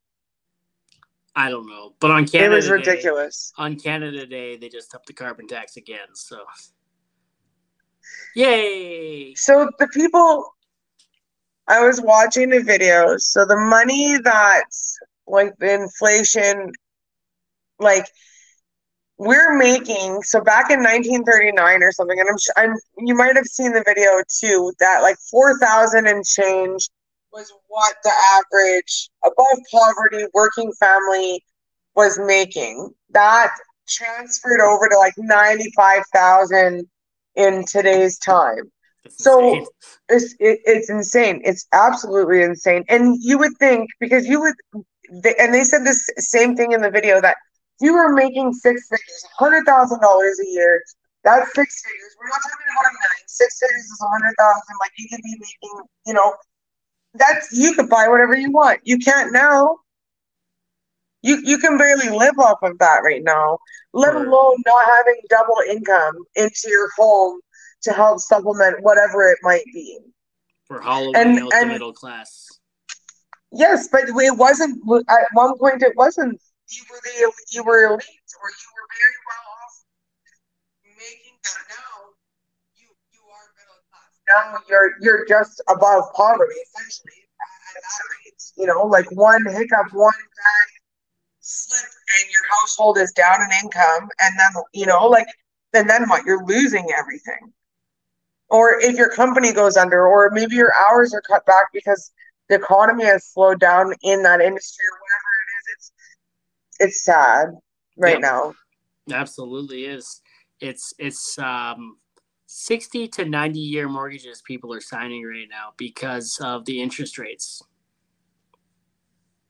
I don't know. But on Canada it was Day- ridiculous. on Canada Day, they just upped the carbon tax again. So, yay! So the people, I was watching the videos. So the money that's like the inflation, like we're making. So back in 1939 or something, and I'm, sh- I'm you might have seen the video too. That like 4,000 and change was what the average above poverty working family was making. That transferred over to like 95,000 in today's time That's So- insane. it's it, it's insane. It's absolutely insane. And you would think because you would, they, and they said this same thing in the video that you were making six figures, hundred thousand dollars a year. That's six figures. We're not talking about a million. Six figures is a hundred thousand. Like you could be making, you know, that's you could buy whatever you want. You can't now. You you can barely live off of that right now, let alone not having double income into your home to help supplement whatever it might be. We're hollowing And- out and- the middle class. Yes, but it wasn't at one point. It wasn't. You were the you were elite, or you were very well off, making that. Now you you are middle class. Now you're you're just above poverty, essentially at that rate. You know, like one hiccup, one bad slip, and your household is down in income, and then you know, like, and then what? You're losing everything. Or if your company goes under, or maybe your hours are cut back because the economy has slowed down in that industry or whatever it is it's it's sad right Yep. now Absolutely is. It's it's um 60 to 90 year mortgages people are signing right now because of the interest rates.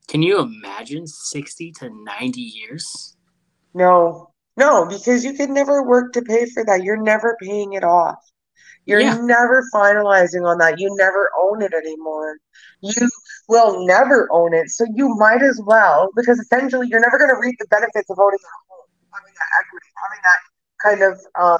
Can you imagine 60 to 90 years? No, no, because you could never work to pay for that. You're never paying it off. You're Yeah. never finalizing on that. You never own it anymore. You will never own it. So you might as well, because essentially you're never going to reap the benefits of owning a home, having that equity, having that kind of um,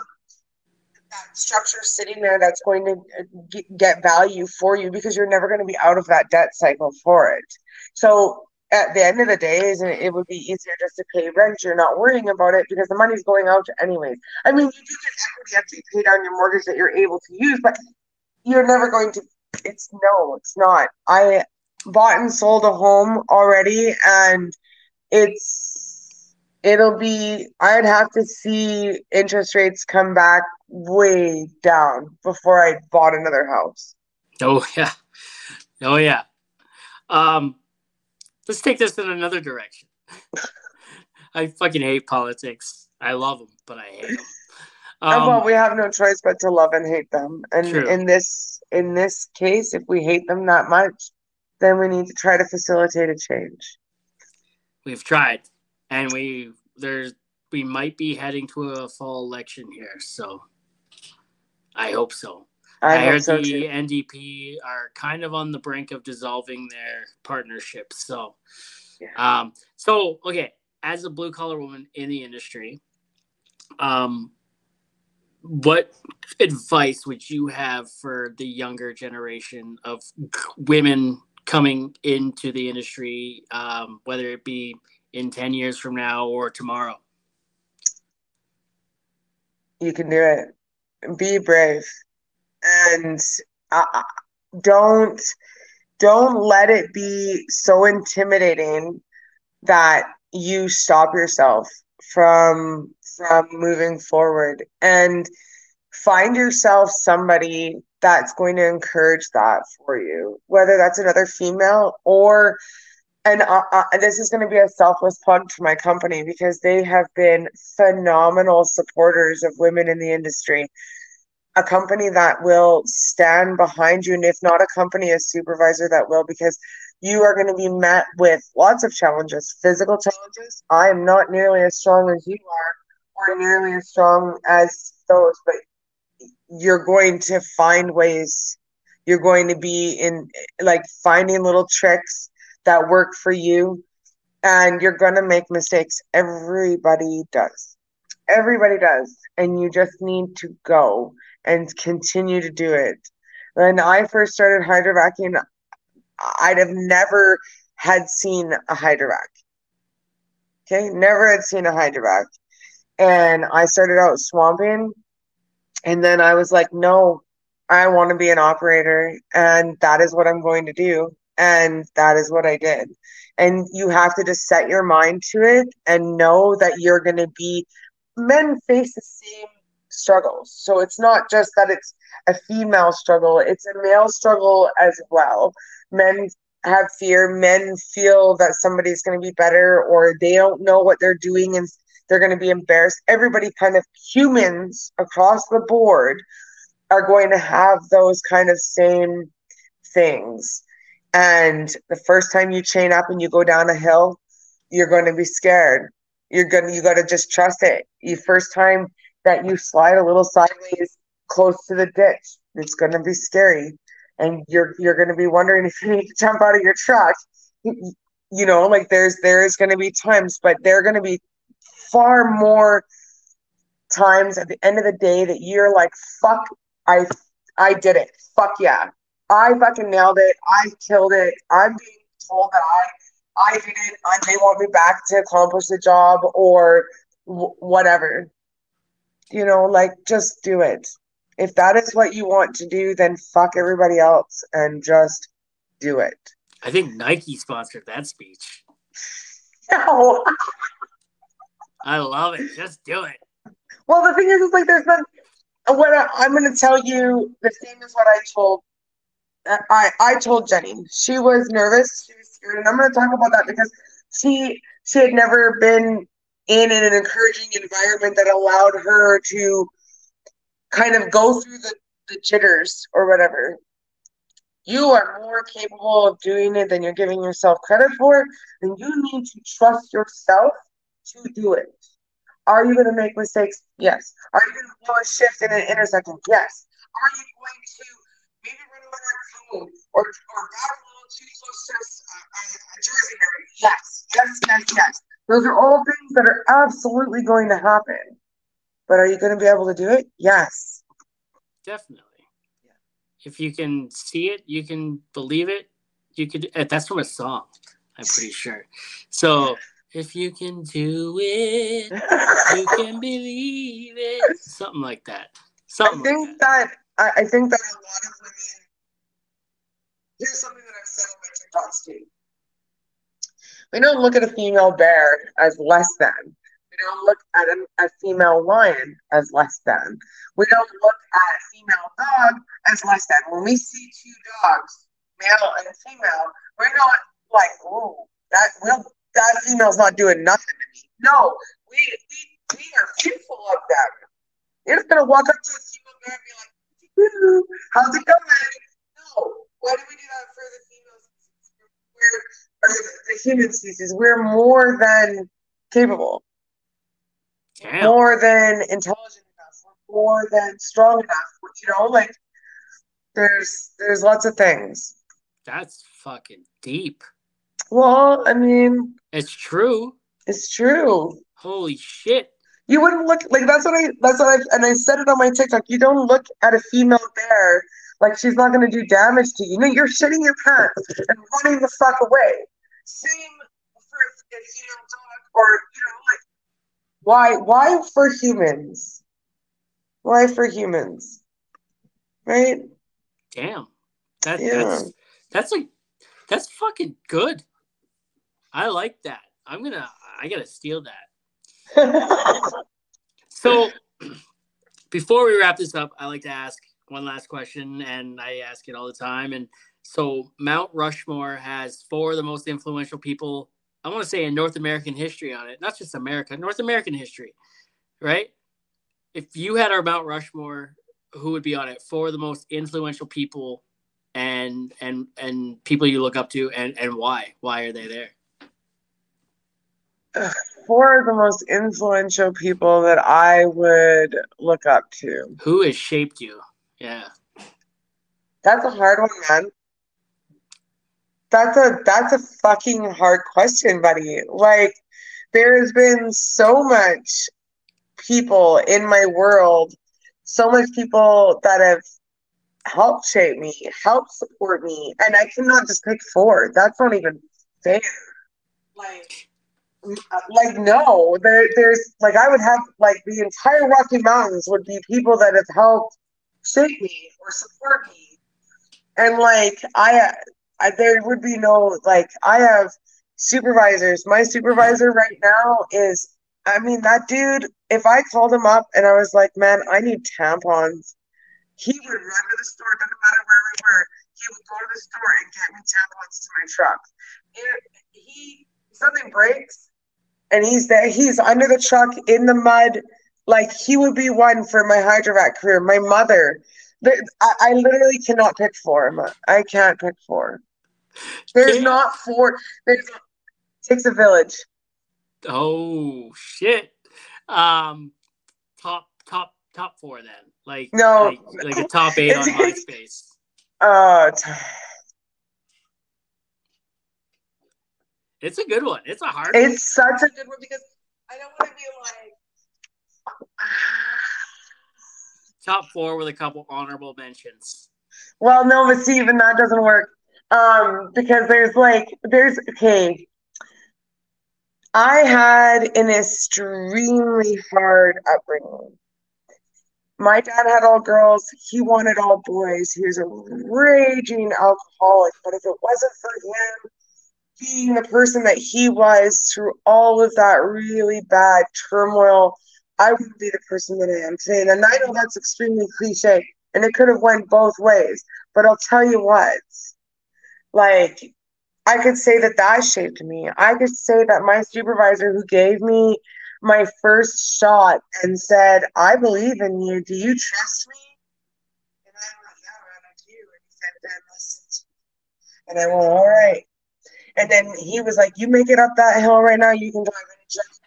that structure sitting there that's going to uh, get, get value for you because you're never going to be out of that debt cycle for it. So at the end of the day, isn't it, it would be easier just to pay rent. You're not worrying about it because the money's going out anyways. I mean, you do get equity after you pay down your mortgage that you're able to use, but you're never going to. It's no, it's not. I bought and sold a home already, and it's it'll be. I'd have to see interest rates come back way down before I bought another house. Oh yeah. Oh yeah. Um let's take this in another direction. I fucking hate politics. I love them, but I hate them. And Um, well, we have no choice but to love and hate them. And True. in this in this case, if we hate them that much, then we need to try to facilitate a change. we've tried and we there's we might be heading to a fall election here, so I hope so. I, I, heard so the. NDP are kind of on the brink of dissolving their partnership. So, Yeah. um, so okay, as a blue collar woman in the industry, um, what advice would you have for the younger generation of women coming into the industry, um, whether it be in ten years from now or tomorrow? You can do it. Be brave, and uh, don't don't let it be so intimidating that you stop yourself from from moving forward. And find yourself somebody that's going to encourage that for you whether that's another female or and uh, uh, this is going to be a selfless plug to my company because they have been phenomenal supporters of women in the industry a company that will stand behind you and if not a company a supervisor that will because you are going to be met with lots of challenges physical challenges. I am not nearly as strong as you are or nearly as strong as those but you're going to find ways. You're going to be in like finding little tricks that work for you and you're going to make mistakes. Everybody does. Everybody does and you just need to go and continue to do it. When i first started hydrovacing i'd have never had seen a hydrovac. Okay? Never had seen a hydrovac. And i started out swamping and then i was like no i want to be an operator and that is what i'm going to do and that is what i did. And you have to just set your mind to it and know that you're going to be men face the same struggles. So it's not just that it's a female struggle it's a male struggle as well. Men have fear men feel that somebody's going to be better or they don't know what they're doing and they're going to be embarrassed. Everybody kind of humans across the board are going to have those kind of same things. And the first time you chain up and you go down a hill you're going to be scared. You're going to you got to just trust it. You first time that you slide a little sideways close to the ditch. It's going to be scary. And you're you're going to be wondering if you need to jump out of your truck. You, know like there's there's going to be times but they're going to be far more times at the end of the day that you're like fuck i i did it. Fuck yeah. I fucking nailed it. I killed it. I'm being told that i i did it. I, they want me back to accomplish the job or whatever you know like just do it if that is what you want to do then fuck everybody else and just do it I think Nike sponsored that speech. no I love it. Just do it. Well, the thing is, it's like there's not. What I, I'm going to tell you, the same as what I told. I I told Jenny. She was nervous. She was scared, and I'm going to talk about that because she she had never been in an encouraging environment that allowed her to kind of go through the the jitters or whatever. you are more capable of doing it than you're giving yourself credit for, and you need to trust yourself to do it. Are you going to make mistakes? Yes. Are you going to blow a shift in an intersection? Yes. Are you going to maybe run over a cone or, or back a little too close to a, a, a jersey barrier? Yes. Yes, yes, yes. Those are all things that are absolutely going to happen. But are you going to be able to do it? Yes. Definitely. If you can see it, you can believe it. You could. uh, That's from a song. I'm pretty sure. So if you can do it, you can believe it. Something like that. I Something like think that I, I think that a lot of women here's something that I've said on my TikToks too. We don't look at a female bear as less than. We don't look at a, a female lion as less than. We don't look at a female dog as less than. When we see two dogs, male and female, we're not like, oh, that will that female's not doing nothing to me. No, we we, we are fearful of them. You're just gonna walk up to a female bear and be like, how's it going? No. Why do we do that for the female species? We're the, human species. We're more than capable. Damn. more than intelligent enough, more than strong enough. You know, like there's there's lots of things. That's fucking deep. Well, I mean, It's true. it's true. Holy shit. You wouldn't look like that's what I that's what I and I said it on my TikTok. You don't look at a female bear like she's not gonna do damage to you. No, you're shitting your pants and running the fuck away. Same for a female dog or you know like why why for humans? Why for humans? Right? Damn. That Yeah. that's that's like that's fucking good. I like that. I'm gonna I gotta steal that. So before we wrap this up, I like to ask one last question, and I ask it all the time. And so Mount Rushmore has four of the most influential people, I want to say in North American history on it, not just America, North American history, right? If you had our Mount Rushmore, who would be on it? Four of the most influential people and and and people you look up to and and why? Why are they there? Four of the most influential people that I would look up to. Who has shaped you? Yeah. That's a hard one, man. That's a that's a fucking hard question, buddy. Like there has been so much people in my world, so much people that have helped shape me, helped support me, and I cannot just pick four. That's not even fair. Like like no, there there's like I would have like the entire Rocky Mountains would be people that have helped shape me or support me. And like I, I there would be no like I have supervisors. My supervisor right now is I mean that dude, if I called him up and I was like, "Man, I need tampons." He would run to the store, doesn't matter where we were. He would go to the store and get me tampons to my truck. If he something breaks and he's there, he's under the truck in the mud. Like he would be one for my hydrovac career. My mother, I, I literally cannot pick four. I can't pick four. There's Yeah. not four. There's takes a village. Oh shit. Um top top top four then. Like No. like, like a top eight on MySpace. Uh, t- It's a good one. It's a hard one. it's such a good one because I don't want to be like. Top four with a couple honorable mentions. Well, no, but see, even that doesn't work. Um, because there's like, there's okay. I had an extremely hard upbringing. My dad had all girls. He wanted all boys. He was a raging alcoholic. But if it wasn't for him being the person that he was through all of that really bad turmoil, I wouldn't be the person that I am today. And I know that's extremely cliche, and it could have went both ways. But I'll tell you what, like I could say that that shaped me. I could say that my supervisor who gave me my first shot and said, "I believe in you. Do you trust me?" And I'm like, "Yeah, I do." And he said, "Then listen And I went, all right. And then he was like, you make it up that hill right now, you can drive. And he just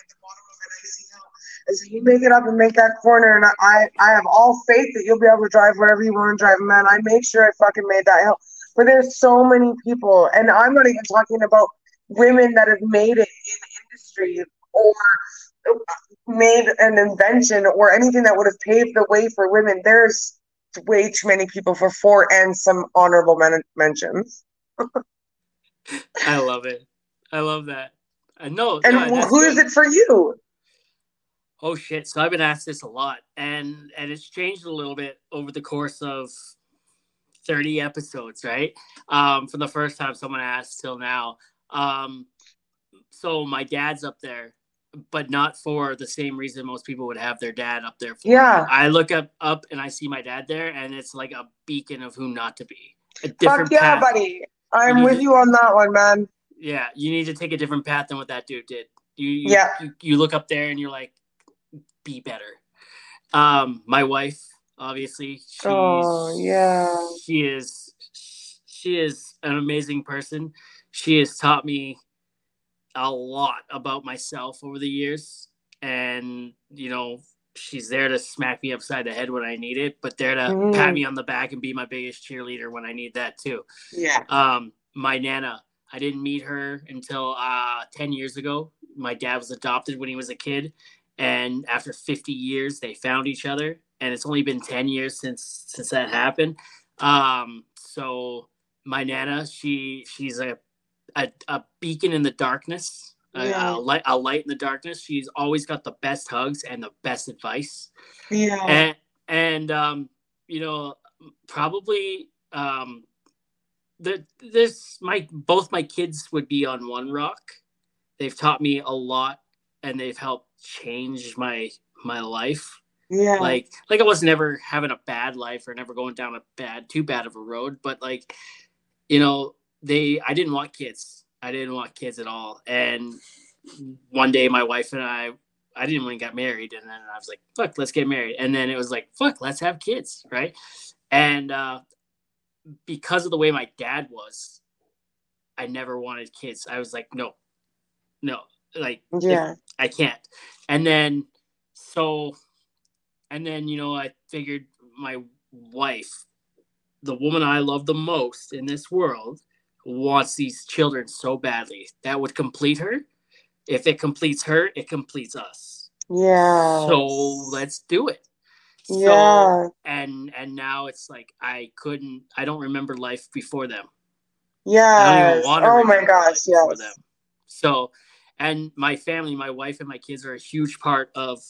at the bottom of an icy hill. I said, you make it up and make that corner, and I, I have all faith that you'll be able to drive wherever you want to drive. Man, I make sure I fucking made that hill. But there's so many people, and I'm not even talking about women that have made it in industry or made an invention or anything that would have paved the way for women. There's way too many people for four and some honorable men- mentions. I love it. I love that. Uh, I know. And no, who is it for you? Oh shit! So I've been asked this a lot, and and it's changed a little bit over the course of thirty episodes, right? Um, from the first time someone asked till now. Um, so my dad's up there, but not for the same reason most people would have their dad up there. For. Yeah. I look up up and I see my dad there, and it's like a beacon of who not to be. A Fuck yeah, path. buddy. I'm You with need- you on that one, man. Yeah, you need to take a different path than what that dude did. You, you Yeah. you, you look up there and you're like, be better. Um, my wife, obviously, she's, Oh, yeah. she is she is an amazing person. She has taught me a lot about myself over the years, and you know, she's there to smack me upside the head when I need it, but there to Mhm. pat me on the back and be my biggest cheerleader when I need that too Yeah. um my nana i didn't meet her until uh 10 years ago my dad was adopted when he was a kid and after 50 years they found each other and it's only been 10 years since since that happened. Um so my nana she she's a a, a beacon in the darkness a- a, light a light in the darkness. She's always got the best hugs and the best advice. Yeah. and and um you know probably um the this my both my kids would be on one rock. They've taught me a lot and they've helped change my my life yeah. like like i was never having a bad life or never going down a bad too bad of a road but like you know they i didn't want kids i didn't want kids at all and one day my wife and i i didn't even get married and then i was like fuck let's get married and then it was like fuck let's have kids right and uh because of the way my dad was i never wanted kids i was like no no like yeah. I can't. And then so and then you know I figured my wife, the woman I love the most in this world, wants these children so badly. That would complete her. If it completes her, it completes us. Yeah. So let's do it. So Yeah. and and now it's like I couldn't I don't remember life before them. I don't even want to Oh my gosh. Yes. them. So, and my family, my wife and my kids are a huge part of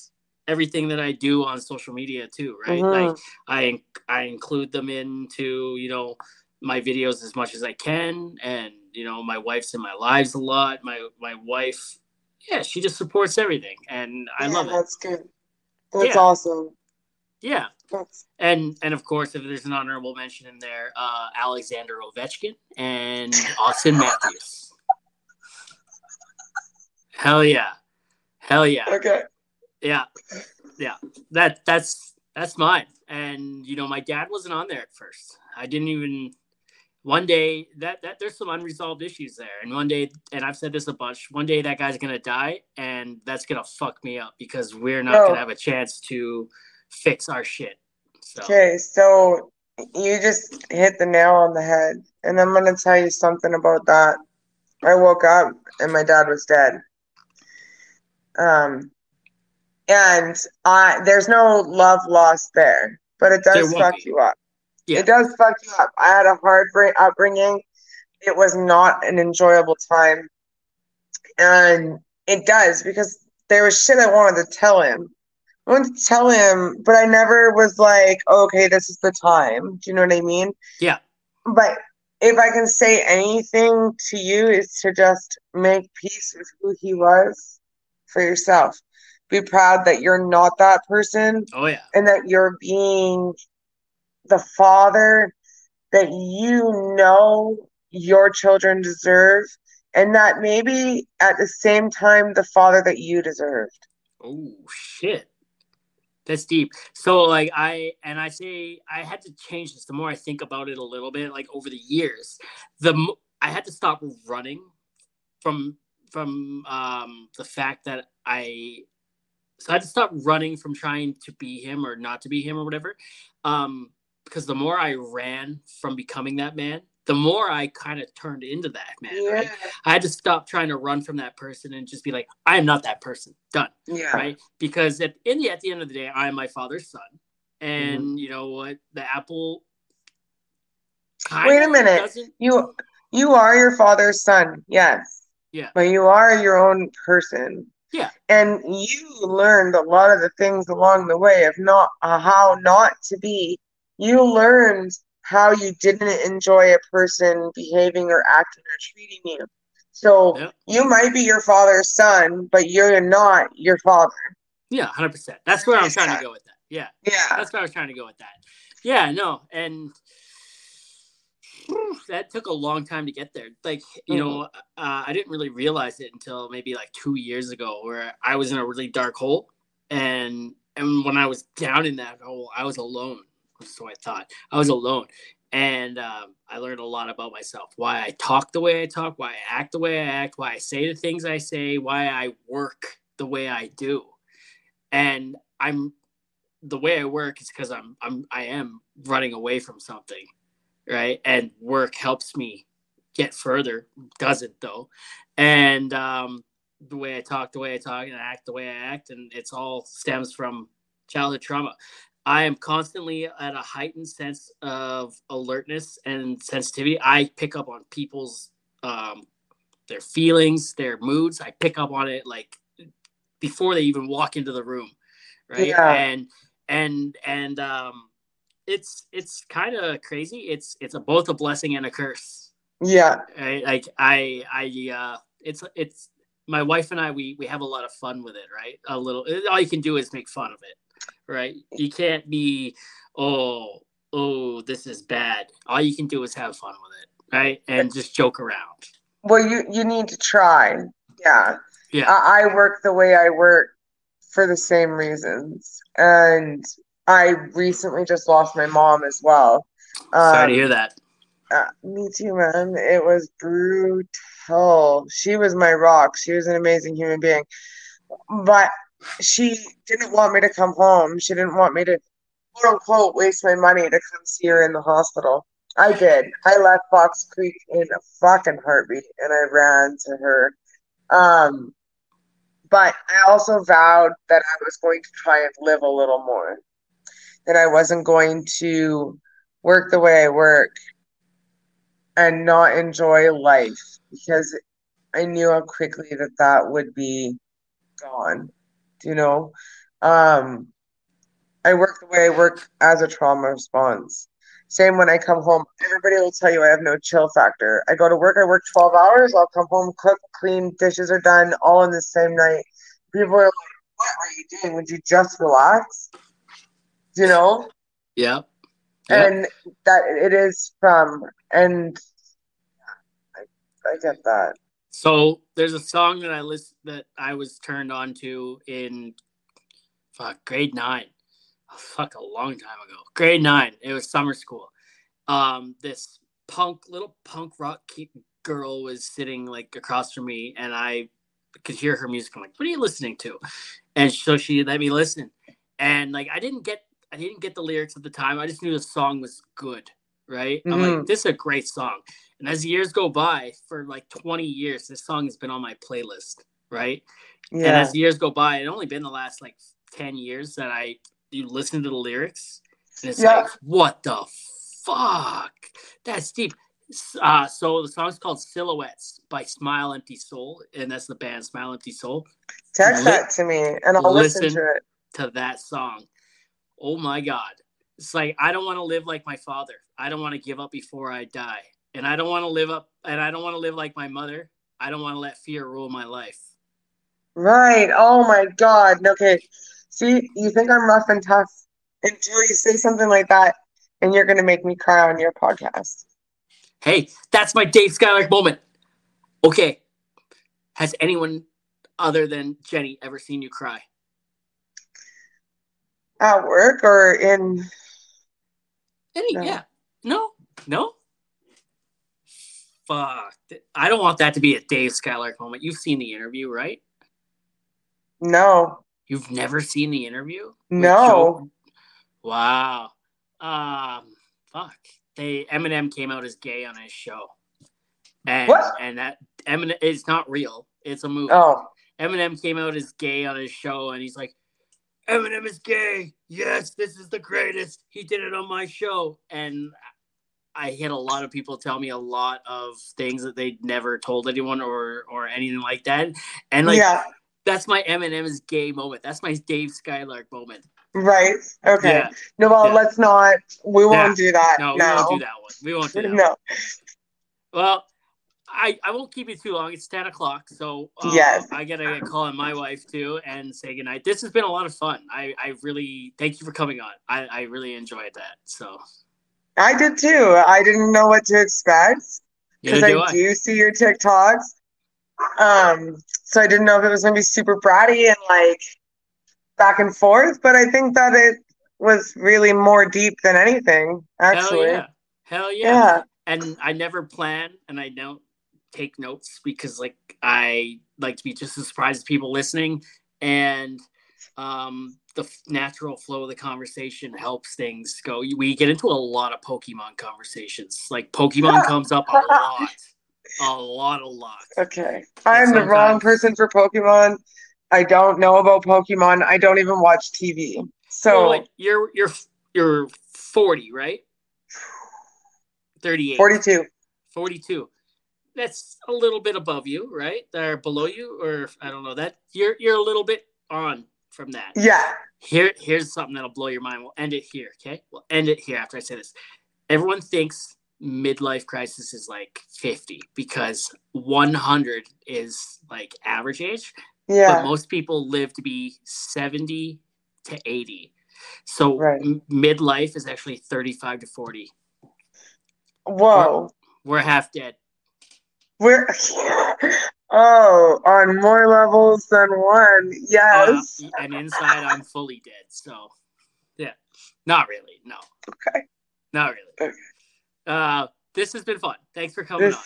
everything that I do on social media too, right? Mhm. Like I I include them into, you know, my videos as much as I can and you know, my wife's in my lives a lot. My my wife yeah, she just supports everything and I yeah, love it. That's good. That's Yeah. awesome. Yeah. That's And and of course if there's an honorable mention in there, uh Alexander Ovechkin and Austin Matthews. Hell yeah. Hell yeah. okay. Yeah. Yeah. That that's that's mine. And you know, my dad wasn't on there at first. I didn't even one day that that there's some unresolved issues there. And one day and I've said this a bunch, one day that guy's gonna die and that's gonna fuck me up because we're not No. gonna have a chance to fix our shit. So Okay, so you just hit the nail on the head, and I'm gonna tell you something about that. I woke up and my dad was dead. Um, and I there's no love lost there, but it does fuck be. you up. Yeah. It does fuck you up. I had a hard bring- upbringing. It was not an enjoyable time, and it does because there was shit I wanted to tell him. I wanted to tell him, but I never was like, okay, this is the time. Do you know what I mean? Yeah. But if I can say anything to you, is to just make peace with who he was for yourself. Be proud that you're not that person oh yeah. and that you're being the father that you know your children deserve, and that maybe at the same time, the father that you deserved. Oh shit. That's deep. So like I and I say I had to change this. The more I think about it a little bit, like over the years, the I had to stop running from from um, the fact that I so I had to stop running from trying to be him or not to be him or whatever. Um, because the more I ran from becoming that man, the more I kind of turned into that man. Yeah. Right? I had to stop trying to run from that person and just be like, I am not that person. Done. Yeah. Right. Because at in the at the end of the day, I am my father's son, and mm-hmm. you know what? The apple. Wait a minute. You you are your father's son. Yes. Yeah. But you are your own person. Yeah. And you learned a lot of the things along the way of not uh, how not to be. You learned how you didn't enjoy a person behaving or acting or treating you. So yep. you might be your father's son, but you're not your father. Yeah, hundred percent. That's where I'm trying to go with that. Yeah, yeah. That's where I was trying to go with that. Yeah, no, and that took a long time to get there. Like you mm-hmm. know, uh, I didn't really realize it until maybe like two years ago, where I was in a really dark hole, and and when I was down in that hole, I was alone so I thought. I was alone. And um, I learned a lot about myself why I talk the way I talk, why I act the way I act, why I say the things I say, why I work the way I do. And I'm the way I work is because I'm I'm I am running away from something, right? And work helps me get further. Doesn't though, and um, the way I talk, the way I talk, and act the way I act, and it's all stems from childhood trauma. I am constantly at a heightened sense of alertness and sensitivity. I pick up on people's um, their feelings, their moods. I pick up on it like before they even walk into the room, right? Yeah. And and and um, it's it's kind of crazy. It's it's a both a blessing and a curse. Yeah. Right? Like I I uh, it's it's my wife and I we we have a lot of fun with it, right? A little. All you can do is make fun of it right? You can't be, oh, oh, this is bad. All you can do is have fun with it, right? And just joke around. Well, you you need to try. Yeah. Yeah. I, I work the way I work for the same reasons, and I recently just lost my mom as well. Um, Sorry to hear that. Uh, me too, man. It was brutal. She was my rock. She was an amazing human being. But she didn't want me to come home. She didn't want me to quote unquote waste my money to come see her in the hospital. I did. I left Fox Creek in a fucking heartbeat and I ran to her. Um, but I also vowed that I was going to try and live a little more. That I wasn't going to work the way I work and not enjoy life because I knew how quickly that that would be gone you know. Um, I work the way I work as a trauma response. Same when I come home. Everybody will tell you I have no chill factor. I go to work, I work 12 hours, I'll come home, cook, clean, dishes are done all in the same night. People are like, What are you doing? Would you just relax? You know? Yeah. yeah. And that it is from, and I, I get that. So there's a song that I list that I was turned on to in fuck grade nine. Oh, fuck a long time ago. Grade nine. It was summer school. Um, this punk little punk rock girl was sitting like across from me, and I could hear her music. I'm like, "What are you listening to?" And so she let me listen, and like I didn't get I didn't get the lyrics at the time. I just knew the song was good. Right? Mm-hmm. I'm like, mm-hmm. this is a great song. And as years go by, for like 20 years, this song has been on my playlist, right? Yeah. And as years go by, it only been the last like 10 years that I you listen to the lyrics, and it's yeah. like, what the fuck? That's deep. Uh, so the song's called Silhouettes by Smile Empty Soul, and that's the band Smile Empty Soul. Text that to me, and I'll listen, listen to it. To that song. Oh my god. It's like I don't want to live like my father. I don't want to give up before I die and I don't want to live up and I don't want to live like my mother. I don't want to let fear rule my life. Right. Oh my God. Okay. See, you think I'm rough and tough until you say something like that, and you're gonna make me cry on your podcast. Hey, that's my Dave Skylark moment. Okay. Has anyone other than Jenny ever seen you cry? At work or in? Any? No. Yeah. No. No. Fuck. I don't want that to be a Dave Skylark moment. You've seen the interview, right? No. You've never seen the interview? No. Wow. Um. Fuck. They Eminem came out as gay on his show, and What? and that Eminem it's not real. It's a movie. Oh. Eminem came out as gay on his show, and he's like, Eminem is gay. Yes, this is the greatest. He did it on my show. And I had a lot of people tell me a lot of things that they'd never told anyone or or anything like that. And like yeah. that's my Eminem is gay moment. That's my Dave Skylark moment. Right. Okay. Yeah. No, well, Yeah. let's not. We won't do that. No, we won't do that one. We won't do that. one. No. Well, I, I won't keep you too long. It's 10 o'clock. So uh, Yes. I got to call on my wife too and say goodnight. This has been a lot of fun. I, I really thank you for coming on. I, I really enjoyed that. So I did too. I didn't know what to expect because I do I. do see your TikToks. Um, so I didn't know if it was gonna be super bratty and like back and forth, but I think that it was really more deep than anything, Hell actually. yeah. Hell yeah. Yeah. And I never plan and I don't take notes because like I like to be just as surprised as people listening and um the f- natural flow of the conversation helps things go. We get into a lot of Pokemon conversations. Like Pokemon comes up a lot. A lot, a lot. Okay. I'm the wrong person for Pokemon. I don't know about Pokemon. I don't even watch TV. So Well, like, you're you're you're 40, right? 38. 42. 42. That's a little bit above you, right? Or below you, or I don't know. That you're you're a little bit on from that. Yeah. Here, here's something that'll blow your mind. We'll end it here, okay? We'll end it here after I say this. Everyone thinks midlife crisis is like 50 because 100 is like average age, Yeah. but most people live to be 70 to 80. So Right. m- midlife is actually 35 to 40. Whoa. We're half dead. We're oh, on more levels than one. Yes. Uh, and inside I'm fully dead. So yeah, not really. No. Okay. Not really. Okay. Uh, this has been fun. Thanks for coming on.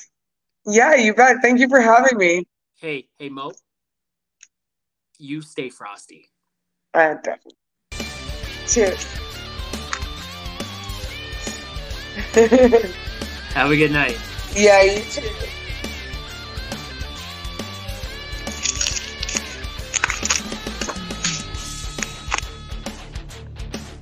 Yeah, you bet. Thank you for having me. Hey, hey Moe, you stay frosty. Uh, definitely. Cheers. Have a good night. yeah, you too.